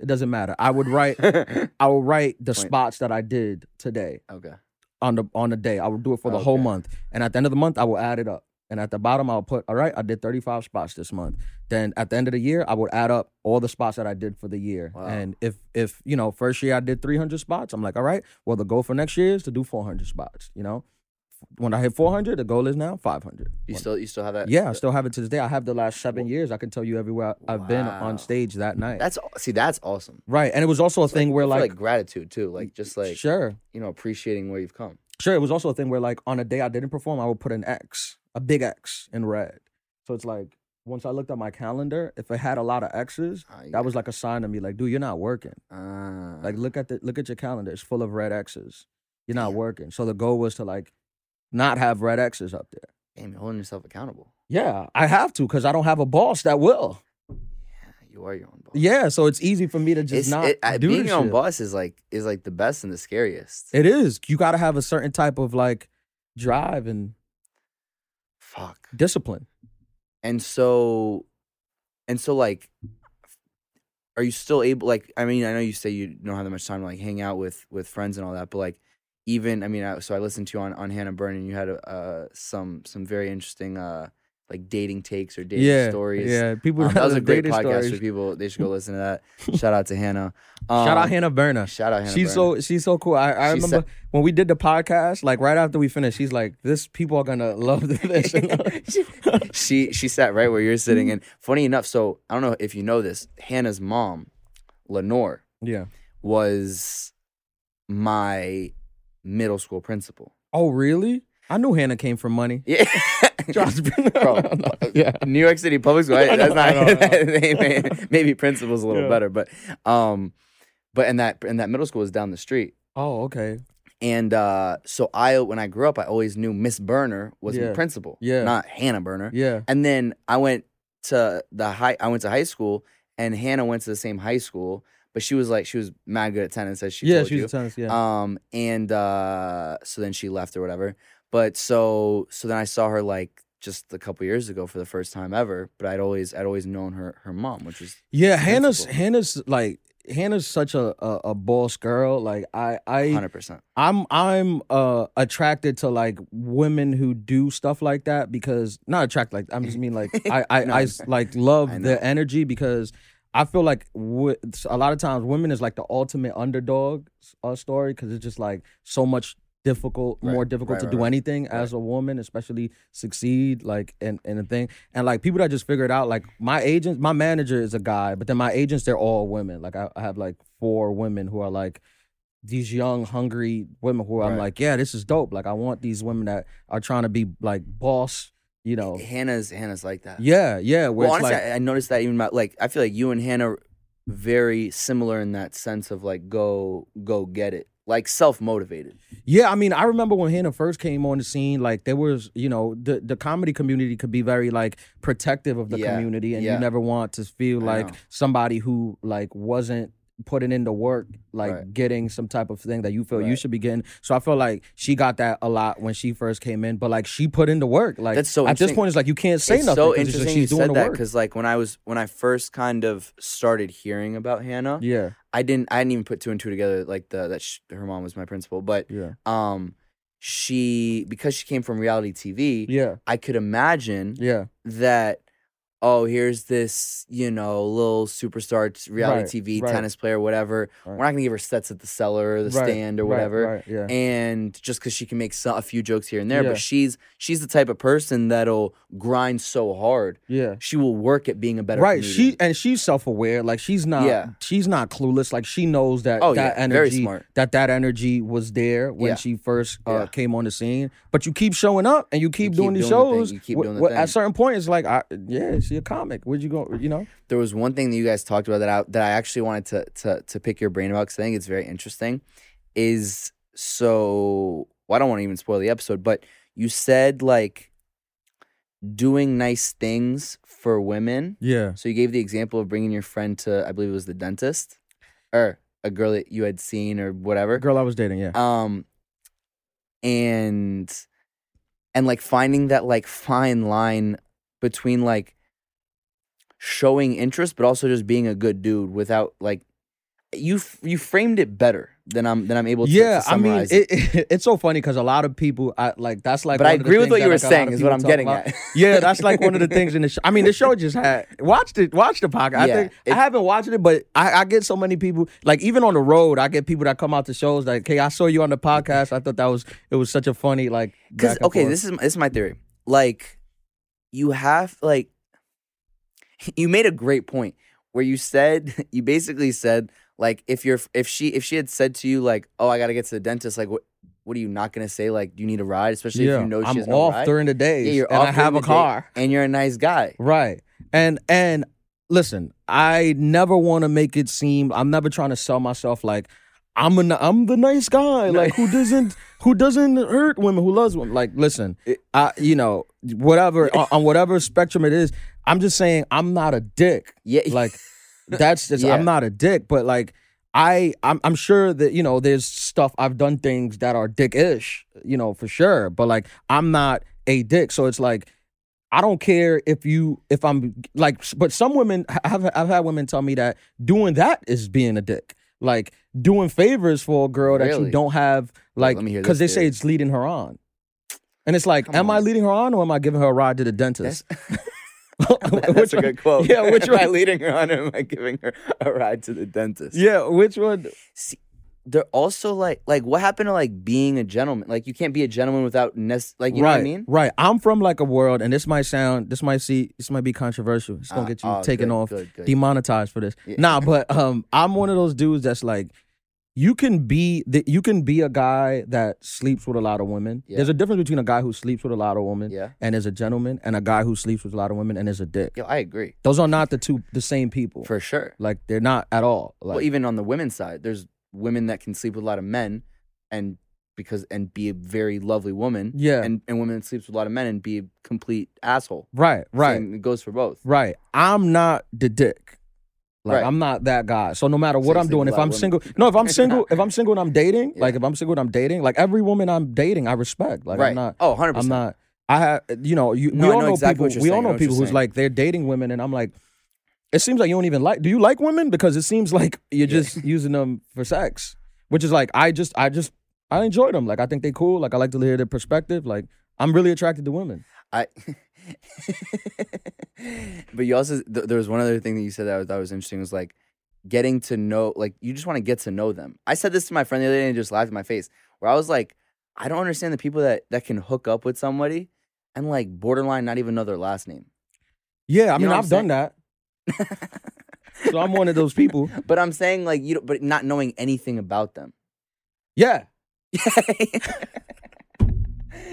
it doesn't matter. I would write. I would write the Point. spots that I did today okay. on the on the day. I would do it for the oh, whole month, and at the end of the month, I will add it up. And at the bottom, I'll put, all right, I did 35 spots this month. Then at the end of the year, I would add up all the spots that I did for the year. Wow. And if if you know, first year I did 300 spots, I'm like, all right, well the goal for next year is to do 400 spots. You know, when I hit 400, the goal is now 500. You still you still have that? yeah, I still have it to this day. I have the last seven years. I can tell you everywhere I've been on stage that night. That's see, that's awesome. right, and it was also a thing where I feel like, gratitude too, like just like sure, you know appreciating where you've come. Sure, it was also a thing where like on a day I didn't perform, I would put an X, a big X in red. So it's like once I looked at my calendar, if it had a lot of X's, Ah, you that was like a sign to me, like, dude, you're not working. Ah. Like look at the look at your calendar. It's full of red X's. You're not Damn. working. So the goal was to like not have red X's up there. damn, you're holding yourself accountable. Yeah, I have to because I don't have a boss that will. Yeah, you are your own boss. Yeah, so it's easy for me to just It's, not it, I- do being your own shit. boss is like is like the best and the scariest. It is. You got to have a certain type of like drive and Fuck. discipline. And so, and so, like, are you still able? Like, I mean, I know you say you don't have that much time to like hang out with with friends and all that, but like, even I mean, I, so I listened to you on on Hannah Burn, and you had uh some some very interesting uh like dating takes or dating yeah, stories. Yeah, people. Um, that was a great podcast stories. for people. They should go listen to that. Shout out to Hannah. Um, Shout out Hannah Berner. Shout out Hannah. she's Berner. so she's so cool. I, I remember when we did the podcast, like right after we finished, she's like, "This people are gonna love this." she she sat right where you're sitting, and funny enough, so I don't know if you know this. Hannah's mom, Lenore, yeah. was my middle school principal. Oh, really? I knew Hannah came from money. Yeah, me. Bro, yeah. New York City Public School. I- That's not know. maybe, principal's a little Yeah. better, but um, but and that and that middle school was down the street. Oh, okay. And uh, so I, when I grew up, I always knew Miss Berner was my Yeah. principal, Yeah. not Hannah Berner. Yeah. And then I went to the high. I went to high school, and Hannah went to the same high school, but she was like she was mad good at tennis, as she yeah, told she's you. a tennis. Yeah. Um, and uh, so then she left or whatever. But so so then I saw her like just a couple years ago for the first time ever. But I'd always I'd always known her her mom, which is Yeah, Hannah's. Hannah's like Hannah's such a, a a boss girl. Like I I hundred percent. I'm I'm uh attracted to like women who do stuff like that because not attracted like I'm just mean like I I, No, I like love I their energy because I feel like w- a lot of times women is like the ultimate underdog uh, story because it's just like so much difficult more difficult right, to right, do right. anything as a woman especially succeed like in, in a thing and like people that just figured out like my agents my manager is a guy but then my agents they're all women like I, I have like four women who are like these young, hungry women who I'm like, yeah, this is dope. Like I want these women that are trying to be like boss, you know. Hannah's Hannah's like that. Yeah, yeah. Well, honestly, like, I, I noticed that even about like I feel like you and Hannah are very similar in that sense of like go go get it, like self motivated. yeah. I mean, I remember when Hannah first came on the scene, like there was, you know, the the comedy community could be very like protective of the Yeah, community, and yeah. you never want to feel I like know. somebody who like wasn't putting in the work, like Right. getting some type of thing that you feel you should be getting. So I feel like she got that a lot when she first came in, but like she put in the work. Like That's so at this point, it's like you can't say it's nothing. so 'cause it's just interesting you she's doing said that because like when I was when I first kind of started hearing about Hannah, Yeah, I didn't I didn't even put two and two together like the that sh- her mom was my principal, but yeah, um she because she came from reality TV, yeah, I could imagine yeah. that oh here's this you know little superstar reality Right, TV right. tennis player whatever Right. we're not gonna give her sets at the cellar or the stand or whatever Right, yeah. and just because she can make so, a few jokes here and there Yeah. but she's she's the type of person that'll grind so hard yeah. she will work at being a better Right. comedian. She and she's self aware. Like she's not. Yeah. She's not clueless. Like she knows that oh that yeah energy. very smart That that energy was there when Yeah. she first uh, came on the scene. But you keep showing up and you keep keep doing these doing the thing, shows. you keep doing the wh- thing. At a certain point, it's like, I, yeah, a comic. Where'd you go? You know. there was one thing that you guys talked about that I that I actually wanted to to to pick your brain about because I think it's very interesting. Is so well, I don't want to even spoil the episode, but you said like doing nice things for women. Yeah. So you gave the example of bringing your friend to I believe it was the dentist or a girl that you had seen or whatever. Girl I was dating. Yeah. Um and and like finding that like fine line between like showing interest but also just being a good dude without like you you framed it better than I'm than I'm able to, yeah, to I mean, it. it, it's so funny because a lot of people, I like that's like. But one I of the agree with what you were like, saying is what I'm getting about. at. Yeah, that's like one of the things in the show. I mean, the show just had watched it. Watch the podcast. I think I haven't watched it, but I, I get so many people. Like even on the road, I get people that come out to shows like, "Hey, I saw you on the podcast. I thought that was it was such a funny like." Because okay, forth. this is this is my theory. Like, you have like, you made a great point where you said you basically said like if you're if she if she had said to you like oh I got to get to the dentist like what what are you not gonna say like do you need a ride especially yeah, if you know she's no off ride during the day. yeah you're and off I have a car. and you're a nice guy Right. And and listen, I never want to make it seem I'm never trying to sell myself like I'm a I'm the nice guy like who doesn't who doesn't hurt women who loves women like listen I you know whatever on whatever spectrum it is I'm just saying I'm not a dick. Yeah. Like that's just Yeah. I'm not a dick but like I I'm, I'm sure that you know there's stuff I've done things that are dick-ish you know for sure but like I'm not a dick. So it's like I don't care if you if I'm like but some women I've I've had women tell me that doing that is being a dick. Like doing favors for a girl that you don't have like let me hear because they say it's leading her on. And it's like Come am I leading her on or am I giving her a ride to the dentist that's, Which a good quote yeah which am I leading her on or am I giving her a ride to the dentist yeah which one See, they're also like like what happened to like being a gentleman? Like you can't be a gentleman without nec- like you right, know what I mean? Right. I'm from like a world, and this might sound, this might see, this might be controversial. It's gonna Uh, get you oh, taken good, off, Good, good. demonetized for this. Yeah. Nah, but um, I'm one of those dudes that's like, you can be, that you can be a guy that sleeps with a lot of women. Yeah. There's a difference between a guy who sleeps with a lot of women yeah. and is a gentleman, and a guy who sleeps with a lot of women and is a dick. Yo, I agree Those are not the two, the same people. for sure. like they're not at all. Like, well, even on the women's side, there's women that can sleep with a lot of men, and because and be a very lovely woman. yeah. And and women that sleeps with a lot of men and be a complete asshole. right. Right. Same, it goes for both. Right. I'm not the dick. Like Right. I'm not that guy. So no matter what you I'm doing, if I'm of single, no, if I'm single, if I'm single and I'm dating, Yeah. like if I'm single and I'm dating, like every woman I'm dating, I respect. Like right. I'm not, oh, 100 I'm not, I have, you know, you, No, we all know know exactly people. We all know know people who's saying. like they're dating women, and I'm like, it seems like you don't even like. Do you like women? Because it seems like you're Yeah. just using them for sex, which is like I just, I just, I enjoy them. Like I think they cool. Like I like to hear their perspective. Like I'm really attracted to women. I. but you also th- there was one other thing that you said that I thought was interesting was like getting to know like you just want to get to know them. I said this to my friend the other day and just laughed in my face where I was like, I don't understand the people that that can hook up with somebody and like borderline not even know their last name. Yeah, I You mean know I've I'm done that, so I'm one of those people. But I'm saying like you don't, but not knowing anything about them. Yeah,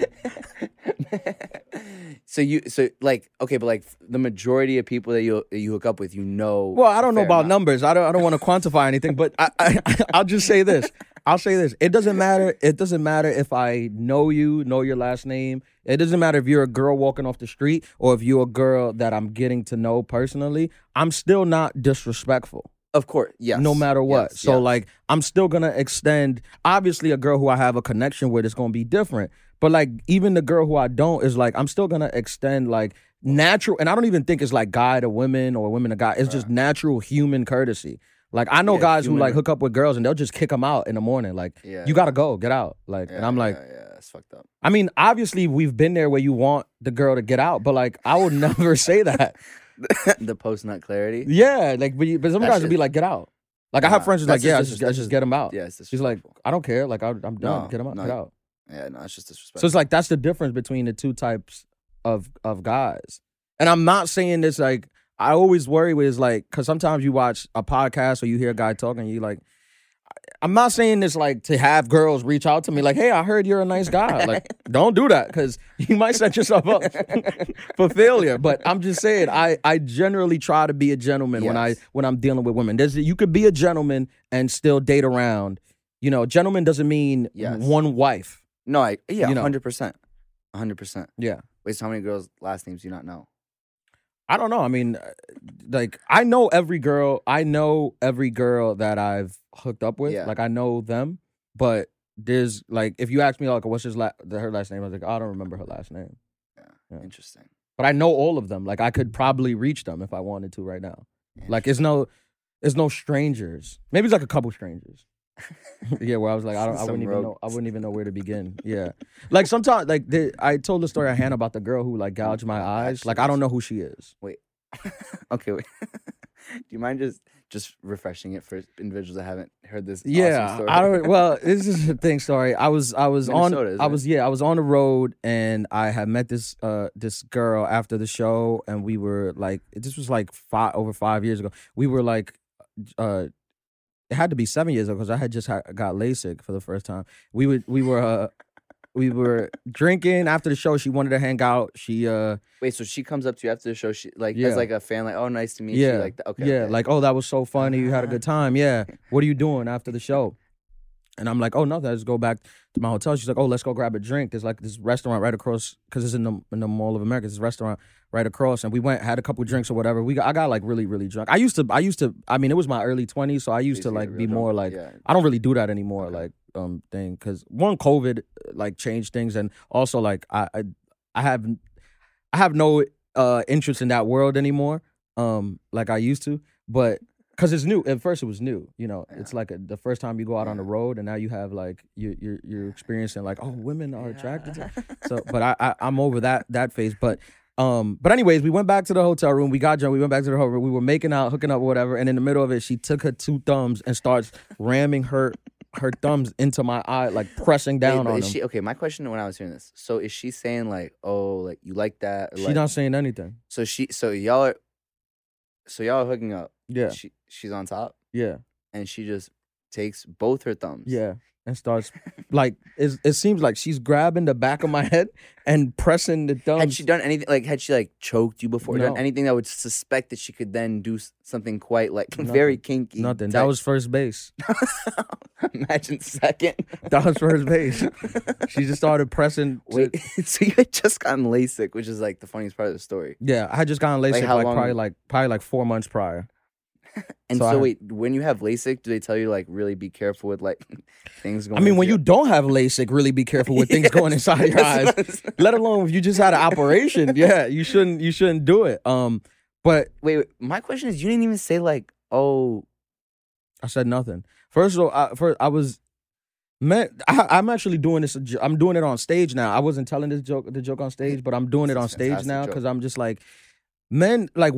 so you so like okay, but like the majority of people that you you hook up with, you know. Well, I don't know about amount. numbers. I don't. I don't want to quantify anything, but I, I, I'll just say this. I'll say this. It doesn't matter. It doesn't matter if I know you, know your last name. It doesn't matter if you're a girl walking off the street or if you're a girl that I'm getting to know personally. I'm still not disrespectful, Of course, yes. no matter what. yes, so yes. like, I'm still gonna extend. Obviously, a girl who I have a connection with is gonna be different. But like, even the girl who I don't is like, I'm still gonna extend like natural. And I don't even think it's like guy to women or women to guy. It's just natural human courtesy. Like I know Yeah, guys who human- like hook up with girls and they'll just kick them out in the morning. Like Yeah, you gotta go, get out. Like, yeah, and I'm like, yeah, yeah, that's fucked up. I mean, obviously we've been there where you want the girl to get out, but like I would never say that. the post nut clarity. Yeah, like but, you, but some That guys would shit- be like, get out. Like I have Nah, friends who's like, that's yeah, just just, disres- just, just get them out. Yeah, it's She's like, disrespectful. I don't care. Like I, I'm done. No, get them out. no. Get out. Yeah, no, it's just disrespectful. So it's like that's the difference between the two types of of guys. And I'm not saying this like I always worry with is like because sometimes you watch a podcast or you hear a guy talking, you like. I'm not saying this like to have girls reach out to me like, "Hey, I heard you're a nice guy." Like, don't do that because you might set yourself up for failure. But I'm just saying, I I generally try to be a gentleman when I when I'm dealing with women. There's you could be a gentleman and still date around. You know, gentleman doesn't mean Yes. one wife. No, I yeah, you know. hundred percent, hundred percent. Yeah. Wait, so how many girls' last names do you not know? I don't know. I mean, uh, like I know every girl. I know every girl that I've hooked up with. Yeah. Like I know them, but there's like if you ask me like what's his la- the, her last name, I was like I don't remember her last name. Yeah. Interesting. But I know all of them. Like I could probably reach them if I wanted to right now. Like it's no, it's no strangers. Maybe it's like a couple strangers. yeah, where I was like, I don't, I wouldn't even know, I wouldn't even know where to begin. Yeah, like sometimes, like the, I told the story of Hannah about the girl who like gouged my eyes. Like I don't know who she is. Wait, okay, wait. do you mind just just refreshing it for individuals that haven't heard this? awesome Yeah, story? I don't. Well, this is the thing. Sorry, I was I was Minnesota, on. I it? was yeah. I was on the road and I had met this uh this girl after the show and we were like this was like five over five years ago. We were like, uh, it had to be seven years ago because I had just ha- got LASIK for the first time. We would we were uh we were drinking after the show. She wanted to hang out. She uh Wait, so she comes up to you after the show, she like Yeah. as like a fan, like, oh, nice to meet Yeah. you, like, okay, yeah, okay. like, oh, that was so funny. You had a good time. Yeah. What are you doing after the show? And I'm like, oh, no, just go back to my hotel. She's like, oh, let's go grab a drink. There's like this restaurant right across, because it's in the in the Mall of America. This restaurant right across, and we went, had a couple drinks or whatever. We got, I got like really, really drunk. I used to, I used to, I mean, it was my early 20s, so I used to like be more like, yeah. I don't really do that anymore, Okay. like um thing, because one COVID like changed things, and also like I I, I have I have no uh interest in that world anymore, um like I used to, but because it's new. At first, it was new. You know, it's like a, the first time you go out on the road, and now you have like you you're you're experiencing like oh women are attracted to. So, but I, I I'm over that that phase, but. Um, but anyways, we went back to the hotel room. We got drunk. We went back to the hotel room. We were making out, hooking up, whatever. And in the middle of it, she took her two thumbs and starts ramming her her thumbs into my eye, like pressing down but on is them. she okay? My question when I was hearing this, so is she saying like, oh, like you like that? She's like, not saying anything. So she, so y'all are, so y'all are hooking up. Yeah, She, she's on top, yeah, and she just takes both her thumbs. yeah, and starts like it. It seems like she's grabbing the back of my head and pressing the thumbs. Had she done anything like had she like choked you before? Done anything that would suspect that she could then do something quite like very kinky? Nothing. That type- was first base. imagine second. That was first base. She just started pressing. to- Wait, so you had just gotten LASIK, which is like the funniest part of the story. yeah, I had just gotten LASIK Like, like, probably like probably like four months prior. And So so, I- wait, when you have LASIK, do they tell you like really be careful with like things going? I mean, when you don't have LASIK, really be careful with things going inside your eyes. That's what I'm saying. Let alone if you just had an operation. Yeah, you shouldn't. You shouldn't do it. Um, but Wait, wait, my question is, you didn't even say like, oh, I said nothing. First of all, I, first I was, man, I, I'm actually doing this. I'm doing it on stage now. I wasn't telling this joke, the joke on stage, but I'm doing it on stage now because I'm just like, men, like,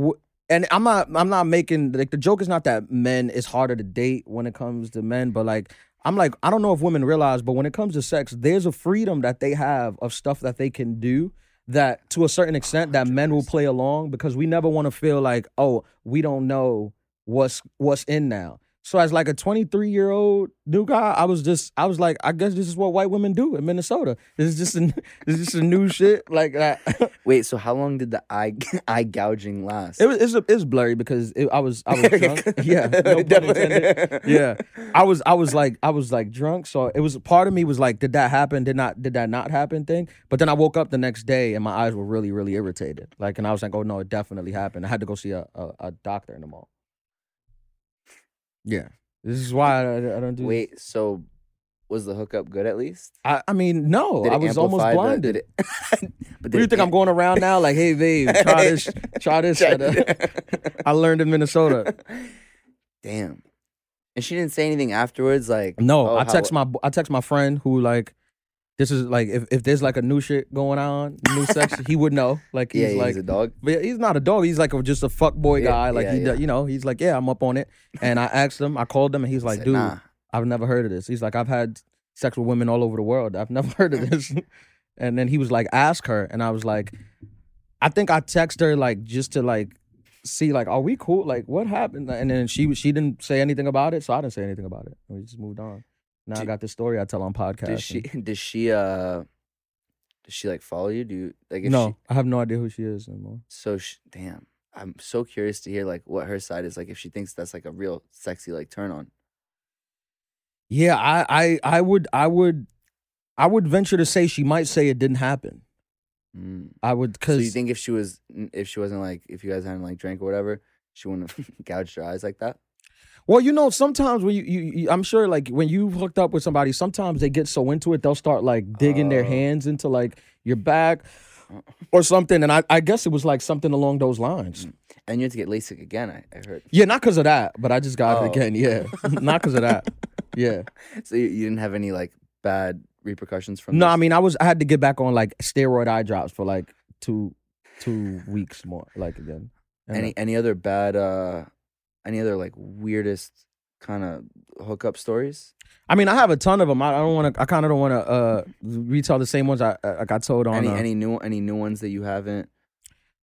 and I'm not, I'm not making like the joke is not that men is harder to date when it comes to men, but like. I'm like, I don't know if women realize, but when it comes to sex, there's a freedom that they have of stuff that they can do that to a certain extent that men will play along because we never want to feel like, oh, we don't know what's what's in now. So as like a 23 year old new guy, I was just I was like, I guess this is what white women do in Minnesota. This is just a, this is just a new shit like that. wait. So how long did the eye eye gouging last? it was it's, it's blurry because it, I was I was drunk. Yeah, no pun intended. Yeah, I was I was like I was like drunk, so it was part of me was like, did that happen? Did not did that not happen? Thing. But then I woke up the next day and my eyes were really really irritated. Like, and I was like, oh no, it definitely happened. I had to go see a a, a doctor in the mall. Yeah, this is why I, I don't do. Wait, so was the hookup good at least? I, I mean, no, Did I was almost the- blinded. did it- but do you it think I'm going around now? Like, hey, babe, try this, try this. Try uh, I learned in Minnesota. Damn. And she didn't say anything afterwards, like No, oh, I text my I text my friend who like this is like if, if there's like a new shit going on, new sex, he would know. Like he's Yeah, he's like a dog. but yeah, he's not a dog. He's like a, just a fuck boy Yeah, guy. Like yeah, he, yeah. you know, he's like, yeah, I'm up on it. And I asked him, I called him, and he's like, said, dude, nah. I've never heard of this. He's like, I've had sex with women all over the world. I've never heard of this. and then he was like, ask her, and I was like, I think I text her like just to like see like, are we cool? Like, what happened? And then she she didn't say anything about it, so I didn't say anything about it. We just moved on. Now I got this story I tell on podcast. Does she does she uh does she like follow you? Do you like if no, she, I have no idea who she is anymore. so sh damn. I'm so curious to hear like what her side is like if she thinks that's like a real sexy like turn on. Yeah, I, I, I would, I would, I would venture to say she might say it didn't happen. Mm. I would, So cause you think if she was if she wasn't like if you guys hadn't like drank or whatever, she wouldn't have gouged her eyes like that? Well, you know, sometimes when you, you, you, I'm sure, like when you hooked up with somebody, sometimes they get so into it, they'll start like digging their Oh. hands into like your back or something. And I, I guess it was like something along those lines. And you had to get LASIK again, I, I heard. Yeah, not because of that, but I just got Oh. it again. Yeah, not because of that. Yeah. So you, you didn't have any like bad repercussions from No, this? I mean, I was, I had to get back on like steroid eye drops for like two, two weeks more, like again. And, any any other bad uh any other like weirdest kind of hookup stories? I mean, I have a ton of them. I, I don't want to. I kind of don't want to uh, retell the same ones I, I got told on. any uh, any new any new ones that you haven't?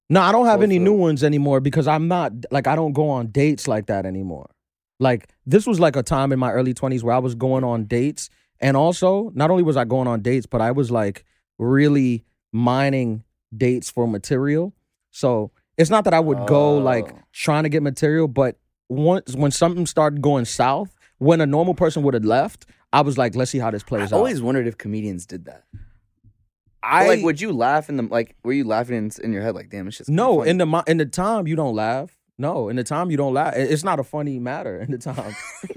no, I don't have any new ones anymore because I'm not like I don't go on dates like that anymore. Like this was like a time in my early 20s where I was going on dates, and also not only was I going on dates, but I was like really mining dates for material. So it's not that I would go like Oh. trying to get material, but once when something started going south, when a normal person would have left, I was like, let's see how this I plays out. I always wondered if comedians did that. I But, like, would you laugh in the like? Were you laughing in, in your head like, "Damn, it's just no in the mo- in the time you don't laugh. No, in the time you don't laugh. It- It's not a funny matter in the time.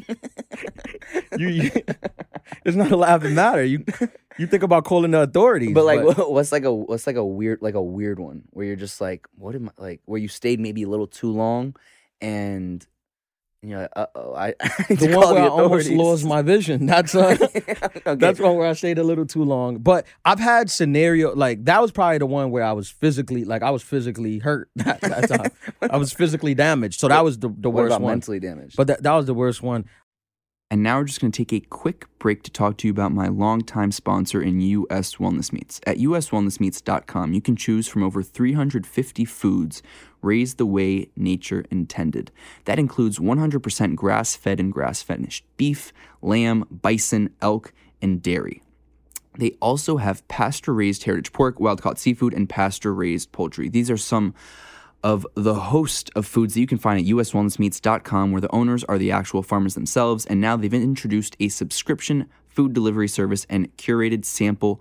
you, you it's not a laughing matter. You you think about calling the authorities, But like, what- what's like a what's like a weird like a weird one where you're just like, what am I like? Where you stayed maybe a little too long, and, and you're like, uh oh, I, I the one where the I almost lost my vision. That's uh, Okay. That's one where I stayed a little too long. But I've had scenario like that was probably the one where I was physically like I was physically hurt that, that time. I was physically damaged. So that was the, the what worst about one. mentally damaged? But that, that was the worst one. And now we're just going to take a quick break to talk to you about my longtime sponsor in US Wellness Meats. At uswellnessmeats.com, you can choose from over 350 foods raised the way nature intended. That includes 100% grass fed and grass finished beef, lamb, bison, elk, and dairy. They also have pasture raised heritage pork, wild caught seafood, and pasture raised poultry. These are some of the host of foods that you can find at uswellnessmeats.com, where the owners are the actual farmers themselves. And now they've introduced a subscription food delivery service, and curated sample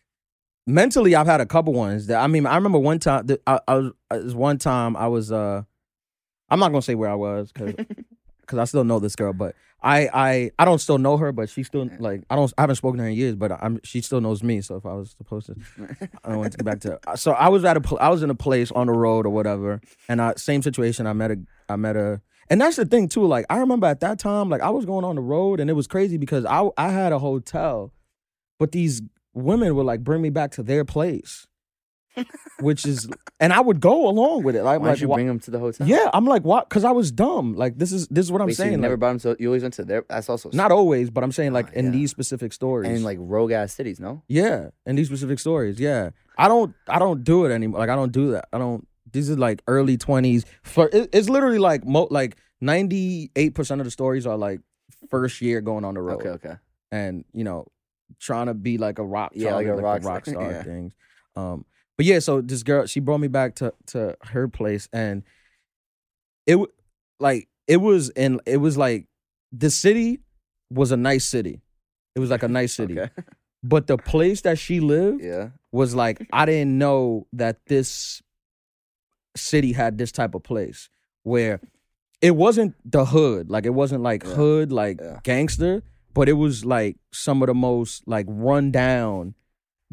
mentally, I've had a couple ones that I mean. I remember one time. That I, I was uh, one time I was. uh I'm not gonna say where I was because because I still know this girl, but I I I don't still know her, but she still like I don't I haven't spoken to her in years, but I'm she still knows me. So if I was supposed to, I don't want to get back to. Her. So I was at a pl- I was in a place on the road or whatever, and I same situation. I met a I met a. And that's the thing too. Like I remember at that time, like I was going on the road, and it was crazy because I I had a hotel, but these women would like bring me back to their place, which is, and I would go along with it. Like, I'm Why like, you why- bring them to the hotel? yeah, I'm like, why? Because I was dumb. Like this is this is what I'm Wait, so saying. you never like, brought them to, you always went to their. That's also not always, but I'm saying like Ah, in yeah. these specific stories. and like rogue ass cities, no? yeah, in these specific stories. Yeah, I don't I don't do it anymore. Like I don't do that. I don't. These is like early twenties. For it, it's literally like mo like ninety eight percent of the stories are like first year going on the road Okay, okay. and you know trying to be like a rock Yeah, trying like to a rock star, yeah. things um but yeah so this girl she brought me back to to her place and it like it was in it was like the city was a nice city it was like a nice city Okay. but the place that she lived Yeah. was like I didn't know that this city had this type of place where it wasn't the hood, like it wasn't like Yeah. hood, like Yeah. gangster, but it was like some of the most like run down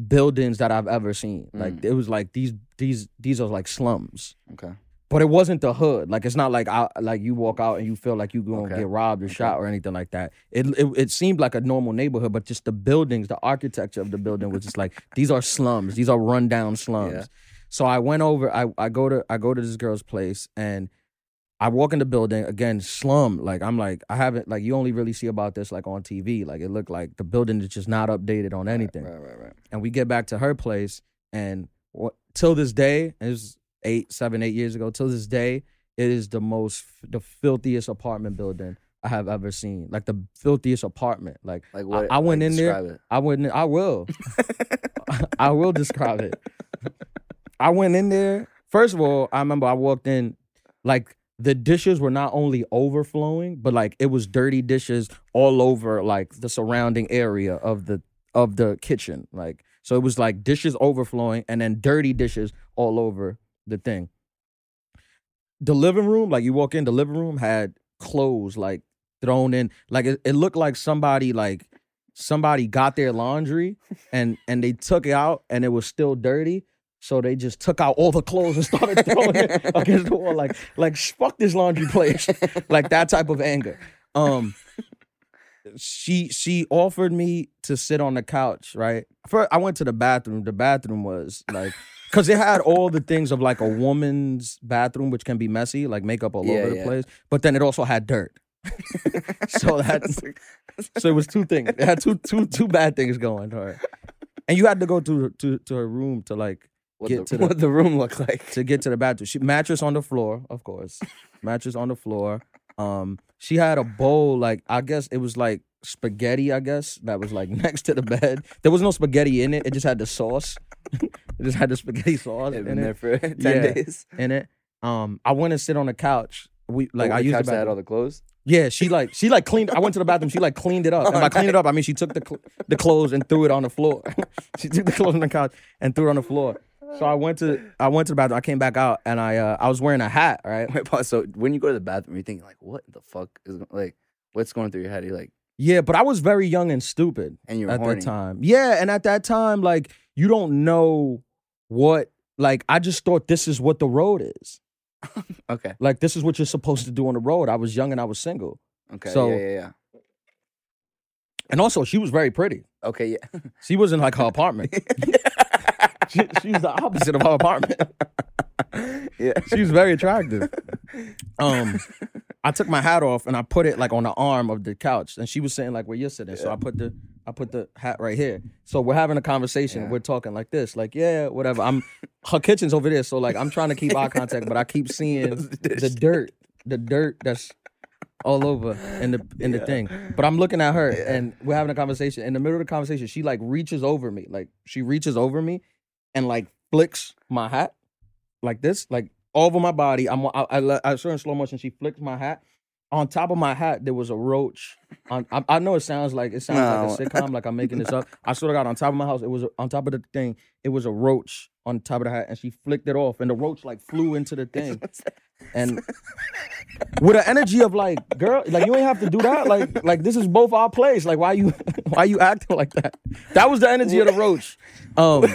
buildings that I've ever seen. Like Mm. it was like these these these are like slums. Okay. But it wasn't the hood. Like it's not like I like you walk out and you feel like you gonna Okay. get robbed or Okay. shot or anything like that. It, it it seemed like a normal neighborhood, but just the buildings, the architecture of the building was just like these are slums. These are rundown slums. Yeah. So I went over. I I go to I go to this girl's place and I walk in the building again, slum. Like I'm like I haven't like you only really see about this like on TV. Like it looked like the building is just not updated on anything Right, right, right. and we get back to her place and what, till this day it was eight seven eight years ago till this day it is the most the filthiest apartment building i have ever seen like the filthiest apartment like Like what? I went like, in there- describe i wouldn't i will i will describe it i went in there first of all i remember i walked in like the dishes were not only overflowing but like it was dirty dishes all over like the surrounding area of the of the kitchen like so it was like dishes overflowing and then dirty dishes all over the thing. The living room like you walk in the living room had clothes like thrown in like it, it looked like somebody like somebody got their laundry and and they took it out and it was still dirty so they just took out all the clothes and started throwing it against the wall like like fuck this laundry place. Like that type of anger. Um she she offered me to sit on the couch right? First i went to the bathroom. The bathroom was like because it had all the things of like a woman's bathroom which can be messy like makeup all Yeah, over the yeah. place but then it also had dirt. So that so it was two things. It had two two two bad things going all right? And you had to go to to to her room to like what, get the, to the- what the room looked like. to get to the bathroom. She mattress on the floor, of course. mattress on the floor. Um, she had a bowl like I guess it was like spaghetti. I guess that was like next to the bed. There was no spaghetti in it. It just had the sauce. it just had the spaghetti sauce in been it. there for ten Yeah. days. In it. Um, I went and sit on the couch. We like Oh, I used couch the had all the clothes. Yeah, she like she like cleaned. I went to the bathroom. She like cleaned it up. And by cleaned it up, I mean she took the cl- the clothes and threw it on the floor. she took the clothes on the couch and threw it on the floor. So I went to I went to the bathroom. I came back out and I uh, I was wearing a hat. Right. So when you go to the bathroom, you're thinking like, what the fuck is like, what's going through your head? You're like, Yeah, but I was very young and stupid and you're at horny. that time. Yeah, and at that time, like you don't know what. Like I just thought this is what the road is. Okay. Like this is what you're supposed to do on the road. I was young and I was single, Okay. So- yeah, yeah, yeah. And also she was very pretty. Okay. Yeah. She was in like her apartment. she, she's the opposite of her apartment. yeah. She was very attractive. Um, I took my hat off and I put it like on the arm of the couch, and she was sitting like where you're sitting. So I put the I put the hat right here. So we're having a conversation. Yeah. We're talking like this, like yeah, whatever. I'm her kitchen's over there, so like I'm trying to keep eye contact, but I keep seeing the dirt, the dirt that's all over in the in the thing. But I'm looking at her, and we're having a conversation. In the middle of the conversation, she like reaches over me, like she reaches over me, and like flicks my hat, like this, like all over my body. I'm I, I, I saw in slow motion. She flicks my hat. On top of my hat, there was a roach. On, I, I know it sounds like it sounds like a sitcom, like I'm making this up. I sort of got on top of my house, it was on top of the thing. It was a roach on top of the hat, and she flicked it off, and the roach like flew into the thing. And with an energy of like, girl, like you ain't have to do that. Like, like this is both our place. Like, why you, why you acting like that? That was the energy of the roach. Um,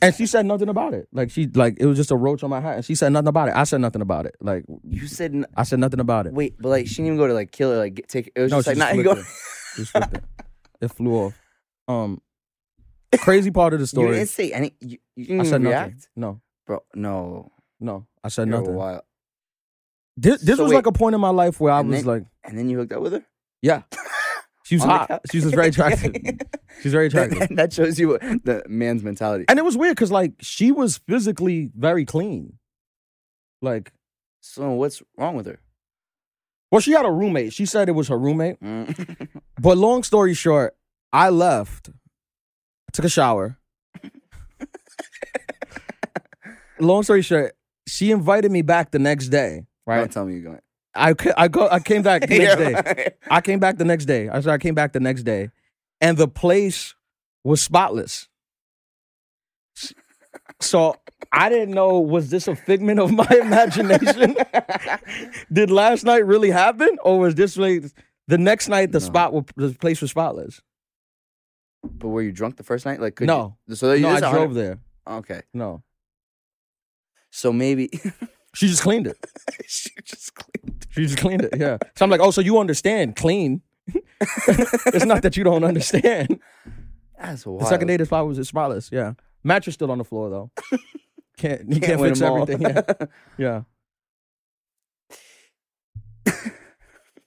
and she said nothing about it. Like she, like it was just a roach on my hat, and she said nothing about it. I said nothing about it. Like You said n- I said nothing about it. wait, but like she didn't even go to like kill it, like get, take. It was No, she like just not you go. it. Just it. It flew off. Um, crazy part of the story. You didn't say any. You, you didn't I said react, nothing. No, bro. No, no, I said you're nothing. wild. This, this So was wait. like a point in my life where I And was then- like, And then you hooked up with her. yeah, she was hot. She was very attractive. She was very attractive. that, that shows you the man's mentality. And it was weird because like she was physically very clean. Like, So what's wrong with her? Well, she had a roommate. She said it was her roommate. Mm. But long story short, I left. I took a shower. long story short, she invited me back the next day. Right. Don't tell me you're going. I I go I came back the next day. day. I came back the next day. I said I came back the next day, and the place was spotless. So I didn't know was this a figment of my imagination? Did last night really happen, or was this like the next night the No. spot was, the place was spotless? but were you drunk the first night? Like could No. You, so you no, I drove there. Okay. No, So maybe she just cleaned it. she just cleaned. She just cleaned it. Yeah. So I'm like, oh, so you understand clean? it's not that you don't understand. That's wild. The second day, the spot was spotless. Yeah. Mattress still on the floor though. Can't you can't, Can't fix everything. Yeah. Yeah.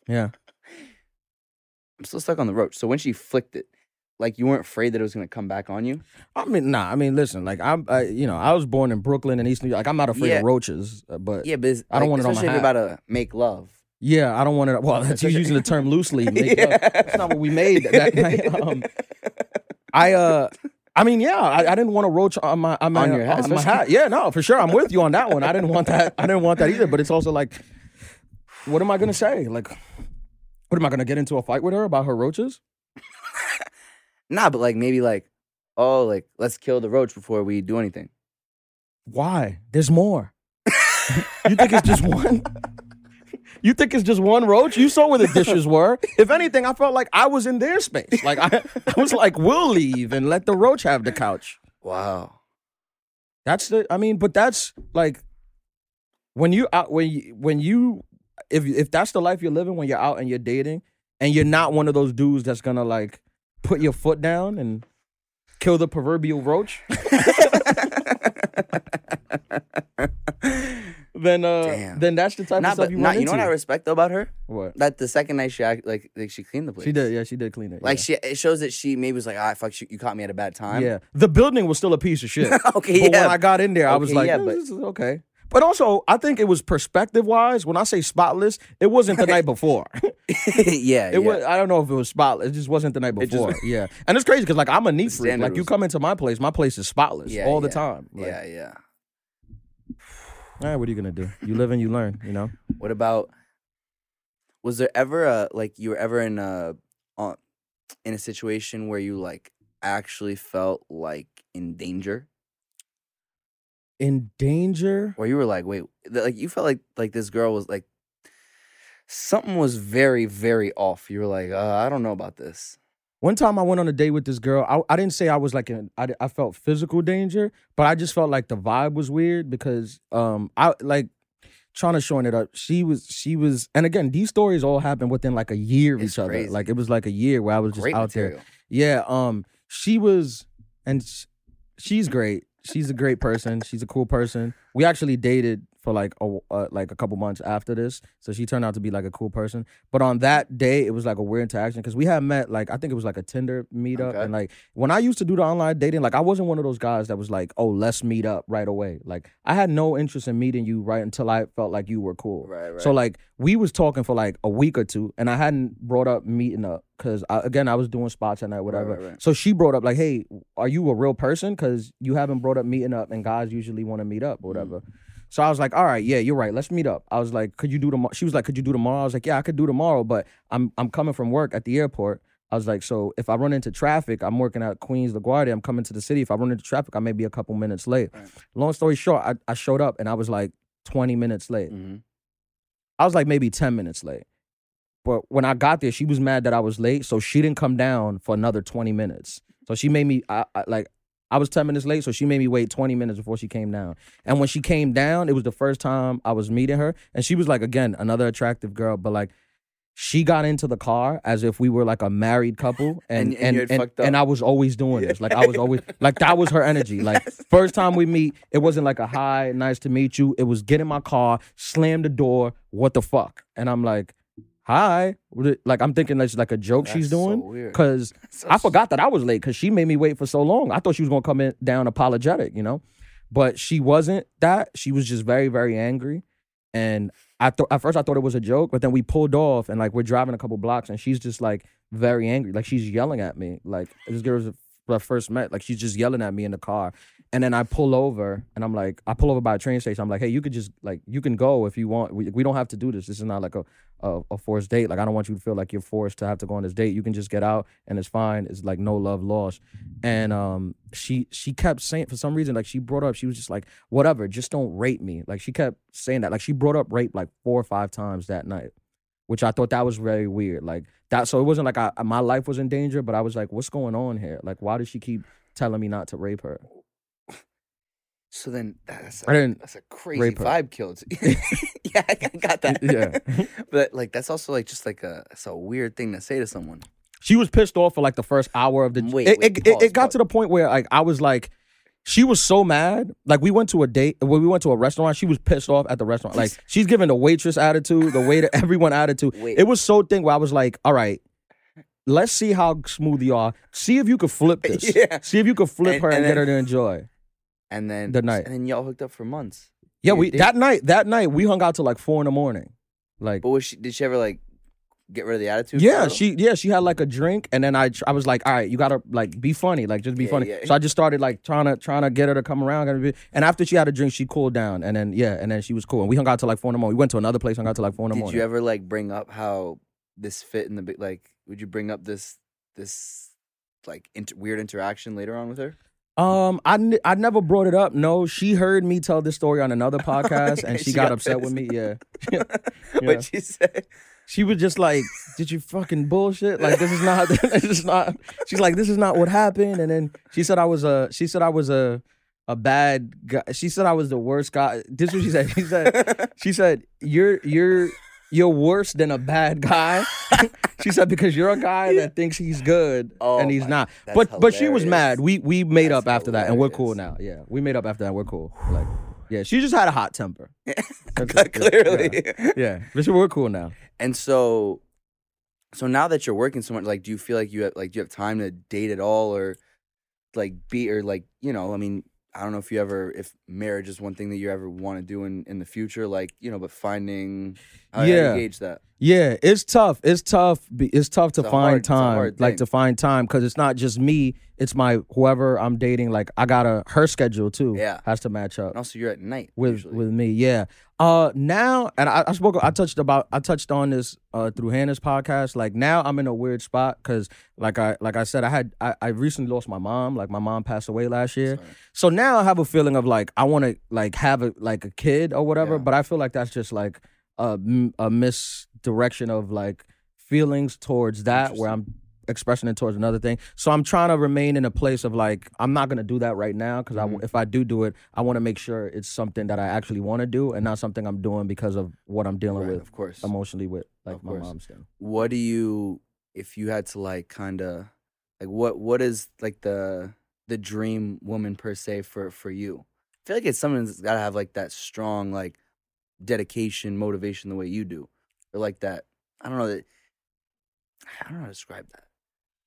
yeah. I'm still stuck on the roach. So when she flicked it, like you weren't afraid that it was gonna come back on you. I mean, nah. I mean, listen. Like I'm, I, you know, I was born in Brooklyn and East New York. Like I'm not afraid Yeah. of roaches, uh, but yeah, but I don't like, want it on my hat. you're about to make love. Yeah, I don't want to. Well, that's you using the term loosely. Make Yeah. love. That's not what we made that night. Um, I, uh, I mean, yeah, I, I didn't want a roach on my on my, On your hat, on my hat. Yeah, no, for sure. I'm with you on that one. I didn't want that. I didn't want that either. But it's also like, what am I gonna say? Like, what am I gonna get into a fight with her about her roaches? Nah, but like maybe like, oh, like let's kill the roach before we do anything. Why? There's more. you think it's just one? You think it's just one roach? You saw where the dishes were. If anything, I felt like I was in their space. Like I, I was like, we'll leave and let the roach have the couch. Wow. That's the. I mean, but that's like when you out when you, when you if if that's the life you're living when you're out and you're dating and you're not one of those dudes that's gonna like put your foot down and kill the proverbial roach. then uh Damn. then that's the type Nah, of stuff but you nah, want you know what I into. respect though about her? what That the second night she act, like like she cleaned the place. she did? Yeah, she did clean it. Like yeah. she, it shows that she maybe was like, ah, fuck, you, you caught me at a bad time. yeah, the building was still a piece of shit. okay. But yeah. when I got in there, I was Okay, like, yeah, "Eh, but- this is okay. But also, I think it was perspective wise. When I say spotless, it wasn't the night before. yeah. It yeah. was. I don't know if it was spotless. It just wasn't the night It just- before. yeah, and it's crazy because like I'm a neat freak. standard Like you was- come into my place, my place is spotless Yeah, all the yeah. time. Like, yeah. Yeah. Eh, what are you gonna do? You live and you learn. You know. What about? Was there ever a like you were ever in a uh, in a situation where you like actually felt like in danger, In danger. where you were like, wait, like you felt like like this girl was like something was very very off. You were like, uh, I don't know about this. One time I went on a date with this girl. I, I didn't say I was like in. I, I felt physical danger, but I just felt like the vibe was weird because um I like trying to shorten it up. She was she was, and again these stories all happened within like a year of It's each other. crazy. Like it was like a year where I was just Great out there. Yeah, um, she was, and sh- she's great. She's a great person. She's a cool person. We actually dated for like a uh, like a couple months after this. So she turned out to be like a cool person. But on that day, it was like a weird interaction because we had met like I think it was like a Tinder meetup, Okay. and like when I used to do the online dating, like I wasn't one of those guys that was like, oh, let's meet up right away. Like I had no interest in meeting you right until I felt like you were cool. Right, right. So like we was talking for like a week or two, and I hadn't brought up meeting up because again I was doing spots at night, whatever. right, right. So she brought up like, hey, are you a real person? Because you haven't brought up meeting up, and guys usually want to meet up or whatever. So I was like, all right, yeah, you're right. Let's meet up. I was like, could you do tomorrow? She was like, could you do tomorrow? I was like, yeah, I could do tomorrow, but I'm I'm coming from work at the airport. I was like, so if I run into traffic, I'm working at Queens LaGuardia. I'm coming to the city. If I run into traffic, I may be a couple minutes late. Right. Long story short, I, I showed up and I was like 20 minutes late. hmm I was like maybe 10 minutes late. But when I got there, she was mad that I was late, so she didn't come down for another 20 minutes. So she made me I, I like I was 10 minutes late, so she made me wait 20 minutes before she came down. And when she came down, it was the first time I was meeting her, and she was like again, another attractive girl, but like she got into the car as if we were like a married couple And- and and and and, and I was always doing this. Like I was always like that was her energy. Like first time we meet, it wasn't like a hi, nice to meet you. It was get in my car, slam the door, what the fuck? And I'm like, hi. Like I'm thinking that's like a joke she's That's so doing. Cause So I forgot that I was late because she made me wait for so long. I thought she was gonna come in down apologetic, you know? But she wasn't that. She was just very, very angry. And I thought at first I thought it was a joke, but then we pulled off and like we're driving a couple blocks and she's just like very angry. Like she's yelling at me. Like this girl was when I first met. Like she's just yelling at me in the car. And then I pull over and I'm like, I pull over by a train station. I'm like, hey, you could just like you can go if you want. We, we don't have to do this. This is not like a, a a forced date. Like I don't want you to feel like you're forced to have to go on this date. You can just get out and it's fine. It's like no love lost. And um she she kept saying for some reason, like she brought up, she was just like, whatever, just don't rape me. Like she kept saying that. Like she brought up rape like four or five times that night. Which I thought that was very weird. Like that so it wasn't like I my life was in danger, but I was like, what's going on here? Like why does she keep telling me not to rape her? So then that's I a, didn't that's a crazy vibe kill. yeah, I got that. Yeah. but like that's also like just like a it's a weird thing to say to someone. She was pissed off for like the first hour of the. Wait, it, wait, it, it, it got pause. to the point where like I was like, she was so mad. Like we went to a date, when we went to a restaurant, she was pissed off at the restaurant. Like she's giving the waitress attitude, the waiter, everyone attitude. Wait. It was so thing where I was like, all right. Let's see how smooth you are. See if you could flip this. Yeah. See if you could flip And- her and, and get her to enjoy. And then The night. and then y'all hooked up for months. Yeah, Your we that night. That night we hung out till like four in the morning. Like But was she did she ever like get rid of the attitude? Yeah, she yeah she had like a drink, and then I tr- I was like, all right, you gotta like be funny, like just be Yeah, funny. yeah. So I just started like trying to trying to get her to come around, and after she had a drink, she cooled down, and then yeah, and then she was cool, and we hung out till like four in the morning. We went to another place, hung out till like four in the Did morning. Did you ever like bring up how this fit in the like would you bring up this this like inter- weird interaction later on with her? um, I n- I never brought it up. No, she heard me tell this story on another podcast, and she, She got, got upset with me. Yeah, Yeah. What'd she say? She was just like, "Did you fucking bullshit? Like this is not, this is not." She's like, "This is not what happened." And then she said I was a, she said I was a, a bad guy. She said I was the worst guy. This is what she said. She said, she said you're you're you're worse than a bad guy. she said because you're a guy that thinks he's good Oh and he's not. But but she was mad. We we made That's up after that and we're cool now. Yeah, we made up after that. We're cool. Like yeah, she just had a hot temper. Clearly. Yeah, but we're cool now. And so, so now that you're working so much, like, do you feel like you have like do you have time to date at all, or like be or like you know? I mean, I don't know if you ever if marriage is one thing that you ever want to do in in the future, like you know, but finding how, how Yeah. you gauge that. Yeah, it's tough. It's tough. It's tough to It's find hard- time, like to find time, because it's not just me. It's my whoever I'm dating. Like I gotta her schedule too. Yeah. has to match up And also, you're at night with usually. with me. Yeah. Uh, now and I, I spoke. I touched about. I touched on this uh through Hannah's podcast. Like now I'm in a weird spot because like I like I said I had I, I recently lost my mom. Like my mom passed away last year. Sorry. So now I have a feeling of like I want to like have a like a kid or whatever, Yeah. but I feel like that's just like a a misdirection of like feelings towards that where I'm expressing it towards another thing. So I'm trying to remain in a place of like I'm not gonna do that right now because I Mhm. if I do do it, I want to make sure it's something that I actually want to do and not something I'm doing because of what I'm dealing Right, with of course. emotionally with like Of my course. mom's thing. what do you if you had to like kind of like what what is like the the dream woman per se for for you i feel like it's someone that's got to have like that strong like dedication, motivation the way you do, or like that. I don't know that. I don't know how to describe that.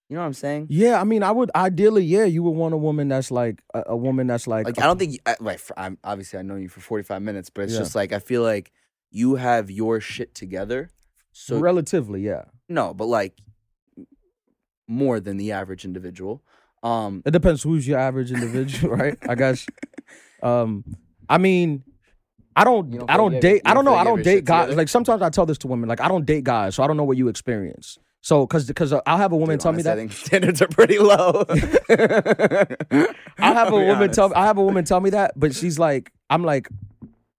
You know what I'm saying? Yeah, I mean, I would ideally, yeah, you would want a woman that's like a, a woman that's like, Like I don't think you- I, like for, I'm obviously I know you for 45 minutes, but it's Yeah. just like I feel like you have your shit together. So relatively, yeah. no, but like more than the average individual. Um, It depends who's your average individual, right? I guess. Um, I mean, I don't, don't I don't date. I don't know. I don't date guys. together? Like sometimes I tell this to women, like I don't date guys, so I don't know what you experience. So, because because uh, I'll have a woman dude, tell me that. I standards are pretty low. I'll have a woman tell. I have a woman tell me that, but she's like, I'm like,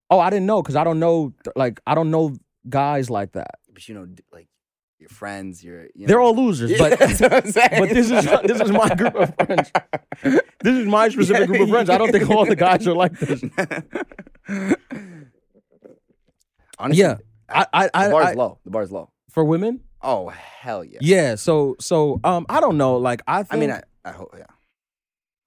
oh, I didn't know because I don't know, like I don't know guys like that. but you know, like your friends, your you They're all losers, but that's what I'm saying. but this is this is my group of friends. This is my specific group of friends. I don't think all the guys are like this. Honestly, Yeah, I I, the I, bar's I low. The bar's low. for women. Oh hell yeah. Yeah. So so um I don't know. Like I think I mean, I, I hope yeah.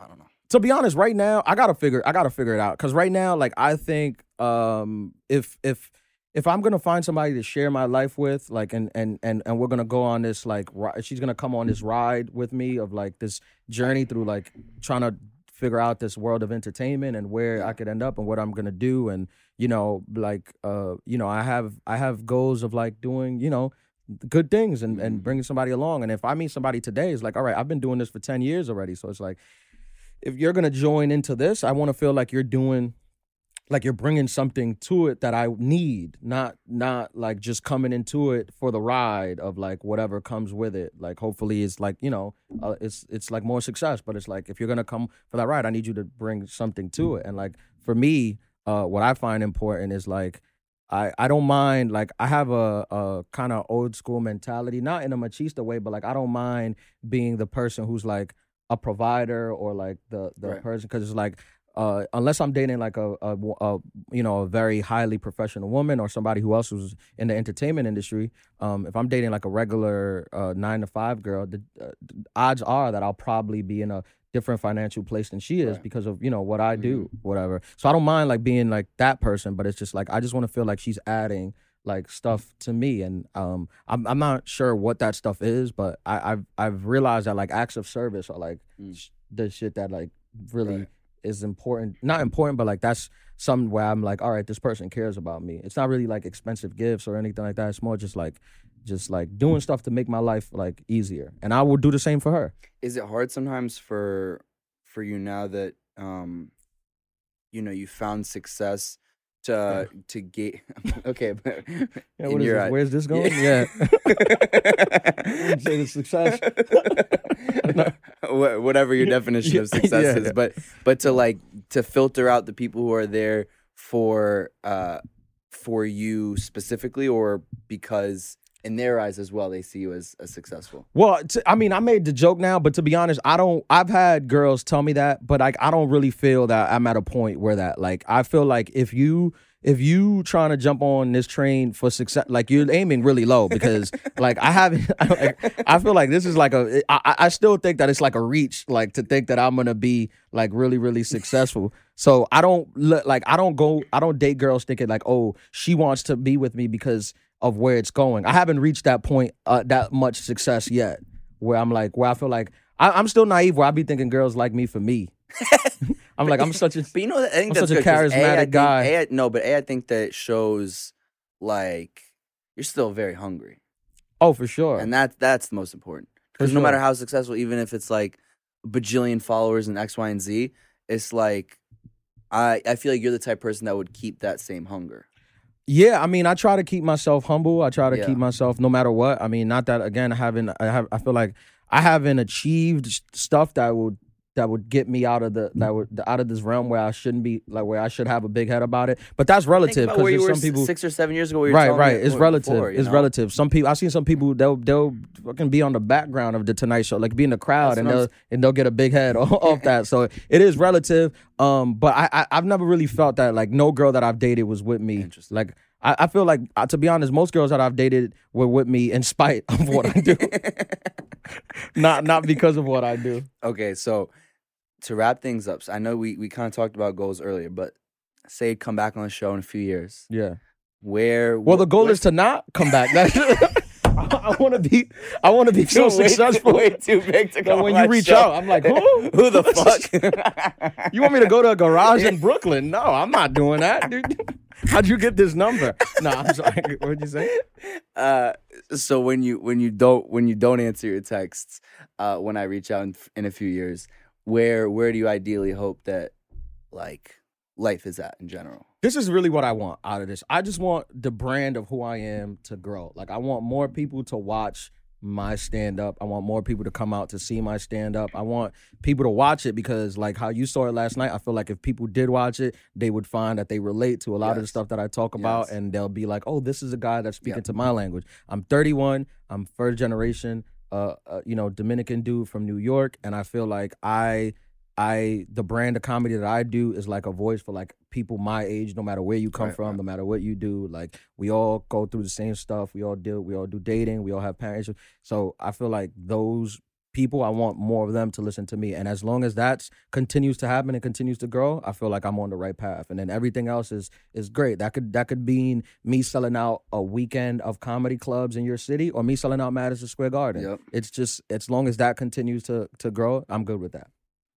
I don't know. to be honest, right now I gotta figure I gotta figure it out because right now, like I think um if if if I'm gonna find somebody to share my life with, like and and and and we're gonna go on this like ri- she's gonna come on this ride with me of like this journey through like trying to figure out this world of entertainment and where I could end up and what I'm gonna do and you know like uh you know I have I have goals of like doing you know good things and and bringing somebody along. And if I meet somebody today it's like all right I've been doing this for 10 years already. So it's like if you're gonna join into this, I want to feel like you're doing, like you're bringing something to it that I need, not not like just coming into it for the ride of like whatever comes with it. Like hopefully it's like you know, uh, it's it's like more success, but it's like if you're gonna come for that ride, I need you to bring something to it. And like for me, uh, what I find important is like. I, I don't mind like I have a, a kind of old school mentality, not in a machista way, but like I don't mind being the person who's like a provider or like the the Right. person because it's like uh, unless I'm dating like a, a, a you know a very highly professional woman or somebody who else who's in the entertainment industry, um, if I'm dating like a regular uh, nine to five girl, the, uh, the odds are that I'll probably be in a different financial place than she is Right. because of you know what I do, whatever. So I don't mind like being like that person, but it's just like I just want to feel like she's adding like stuff to me and um I'm I'm not sure what that stuff is, but I I've I've realized that like acts of service are like Mm. sh- the shit that like really Right. Is important. Not important, but like that's something where I'm like, all right, this person cares about me. It's not really like expensive gifts or anything like that. It's more just like just like doing stuff to make my life like easier. And I will do the same for her. Is it hard sometimes for for you now that um you know you found success to to get okay but Yeah, in what is your this? Where's this going? Yeah. Say the success. Wha- whatever your definition of success yeah. is but but to like to filter out the people who are there for uh for you specifically or because in their eyes as well they see you as, as successful Well, t- I mean, I made the joke now, but to be honest, I don't. I've had girls tell me that, but like, I don't really feel that I'm at a point where that. Like, I feel like if you if you trying to jump on this train for success, like you're aiming really low because like I haven't. like, I feel like this is like a. I, I- I still think that it's like a reach, like to think that I'm gonna be like really really successful. So I don't look like I don't go. I don't date girls thinking like, oh, she wants to be with me because of where it's going. I haven't reached that point, uh, that much success yet, where I'm like, where I feel like I, I'm still naive, where I be thinking girls like me for me. I'm like, I'm such a But you know. I think I'm that's such a charismatic think- guy. A, no, but A, I think that shows like you're still very hungry, oh for sure. and that that's the most important. Because no matter how successful, even if it's like a bajillion followers and X, Y, and Z, it's like I I feel like you're the type of person that would keep that same hunger. Yeah, I mean, I try to keep myself humble. I try to Yeah. keep myself no matter what. I mean, not that again, I haven't. I have. I feel like I haven't achieved stuff that would that would get me out of the that would out of this realm where I shouldn't be like where I should have a big head about it. But that's relative because there's some people. six or seven years ago. Where you were right right it's relative you it's know? relative some people i've seen some people they'll they'll fucking be on the background of the tonight show like be in the crowd That's and they'll and they'll get a big head off that so it is relative um but I, I i've never really felt that like no girl that i've dated was with me like I, I feel like uh, to be honest most girls that i've dated were with me in spite of what i do not not because of what i do Okay, so to wrap things up, so I know we, we kind of talked about goals earlier, but say come back on the show in a few years. yeah Where? Well, the goal is to not come back. I want to be. I want to be so You're too- successful. way too big to come when you reach show. out, I'm like, who? Who the fuck? You want me to go to a garage in Brooklyn? No, I'm not doing that, dude. How'd you get this number? No, I'm sorry. What'd you say? uh, so when you when you don't when you don't answer your texts, uh, when I reach out in, in a few years, where where do you ideally hope that like life is at in general? This is really what I want out of this. I just want the brand of who I am to grow. Like I want more people to watch my stand up. I want more people to come out to see my stand up. I want people to watch it because like how you saw it last night, I feel like if people did watch it, they would find that they relate to a lot of the stuff that I talk about Yes. and they'll be like, "Oh, this is a guy that's speaking Yep. to my language." I'm 31. I'm first generation uh, uh you know, Dominican dude from New York and I feel like I I the brand of comedy that I do is like a voice for like people my age, no matter where you come Right, from, right. no matter what you do. Like we all go through the same stuff. We all deal. We all do dating. We all have parents. So I feel like those people, I want more of them to listen to me. And as long as that continues to happen and continues to grow, I feel like I'm on the right path. And then everything else is is great. That could that could mean me selling out a weekend of comedy clubs in your city, or me selling out Madison Square Garden. Yep. It's just as long as that continues to to grow, I'm good with that.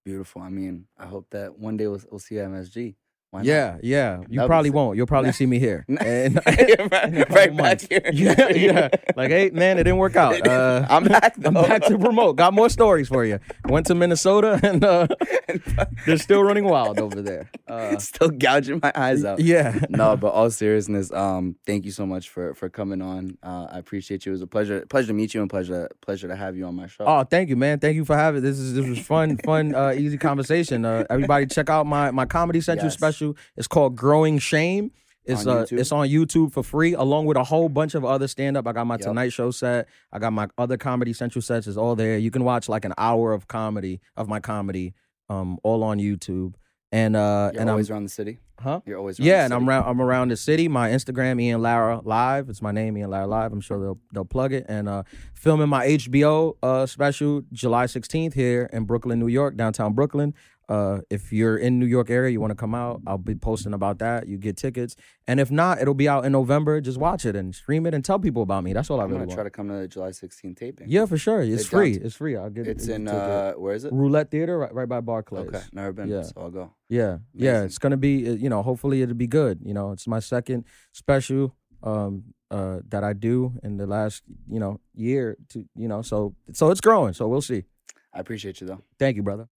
Beautiful. I mean, I hope that one day we'll, we'll see you at MSG. Yeah, yeah. You That'd be probably won't. You'll probably see me here. And, right, right back here. Yeah, yeah. Like, hey, man, it didn't work out. Uh, I'm back. Though. I'm back to promote. Got more stories for you. Went to Minnesota and uh, they're still running wild over there. Uh, Still gouging my eyes out. yeah. no, but all seriousness, um, thank you so much for for coming on. Uh, I appreciate you. It was a pleasure, pleasure to meet you, and pleasure pleasure to have you on my show. Oh, thank you, man. Thank you for having this. Is this was fun, fun, uh, easy conversation. Uh, everybody, check out my my Comedy Central Yes. special. It's called Growing Shame. It's On uh, YouTube? it's on YouTube for free, along with a whole bunch of other stand up. I got my Yep. Tonight Show set. I got my other Comedy Central sets. It's all there. You can watch like an hour of comedy of my comedy, um, all on YouTube. And uh, You're and I'm always around the city. huh. You're always around Yeah, and I'm around. I'm around the city. My Instagram, Ian Lara Live. It's my name, Ian Lara Live. I'm sure they'll they'll plug it. And uh, filming my HBO uh, special July 16th here in Brooklyn, New York, downtown Brooklyn. Uh, if you're in New York area, you want to come out, I'll be posting about that. You get tickets, and if not, it'll be out in November. Just watch it and stream it and tell people about me. That's all I I'm really gonna want. try to come to the July 16th taping. yeah, for sure. It's It free. It's free. I'll get. it's in uh, where is it? Roulette Theater, right, right by Barclays. Okay, never been. Yeah. So I'll go. Yeah, yeah, Amazing. it's gonna be. uh, You know, hopefully it'll be good. You know, it's my second special um uh that I do in the last you know year to you know so so it's growing. So we'll see. I appreciate you though. Thank you, brother.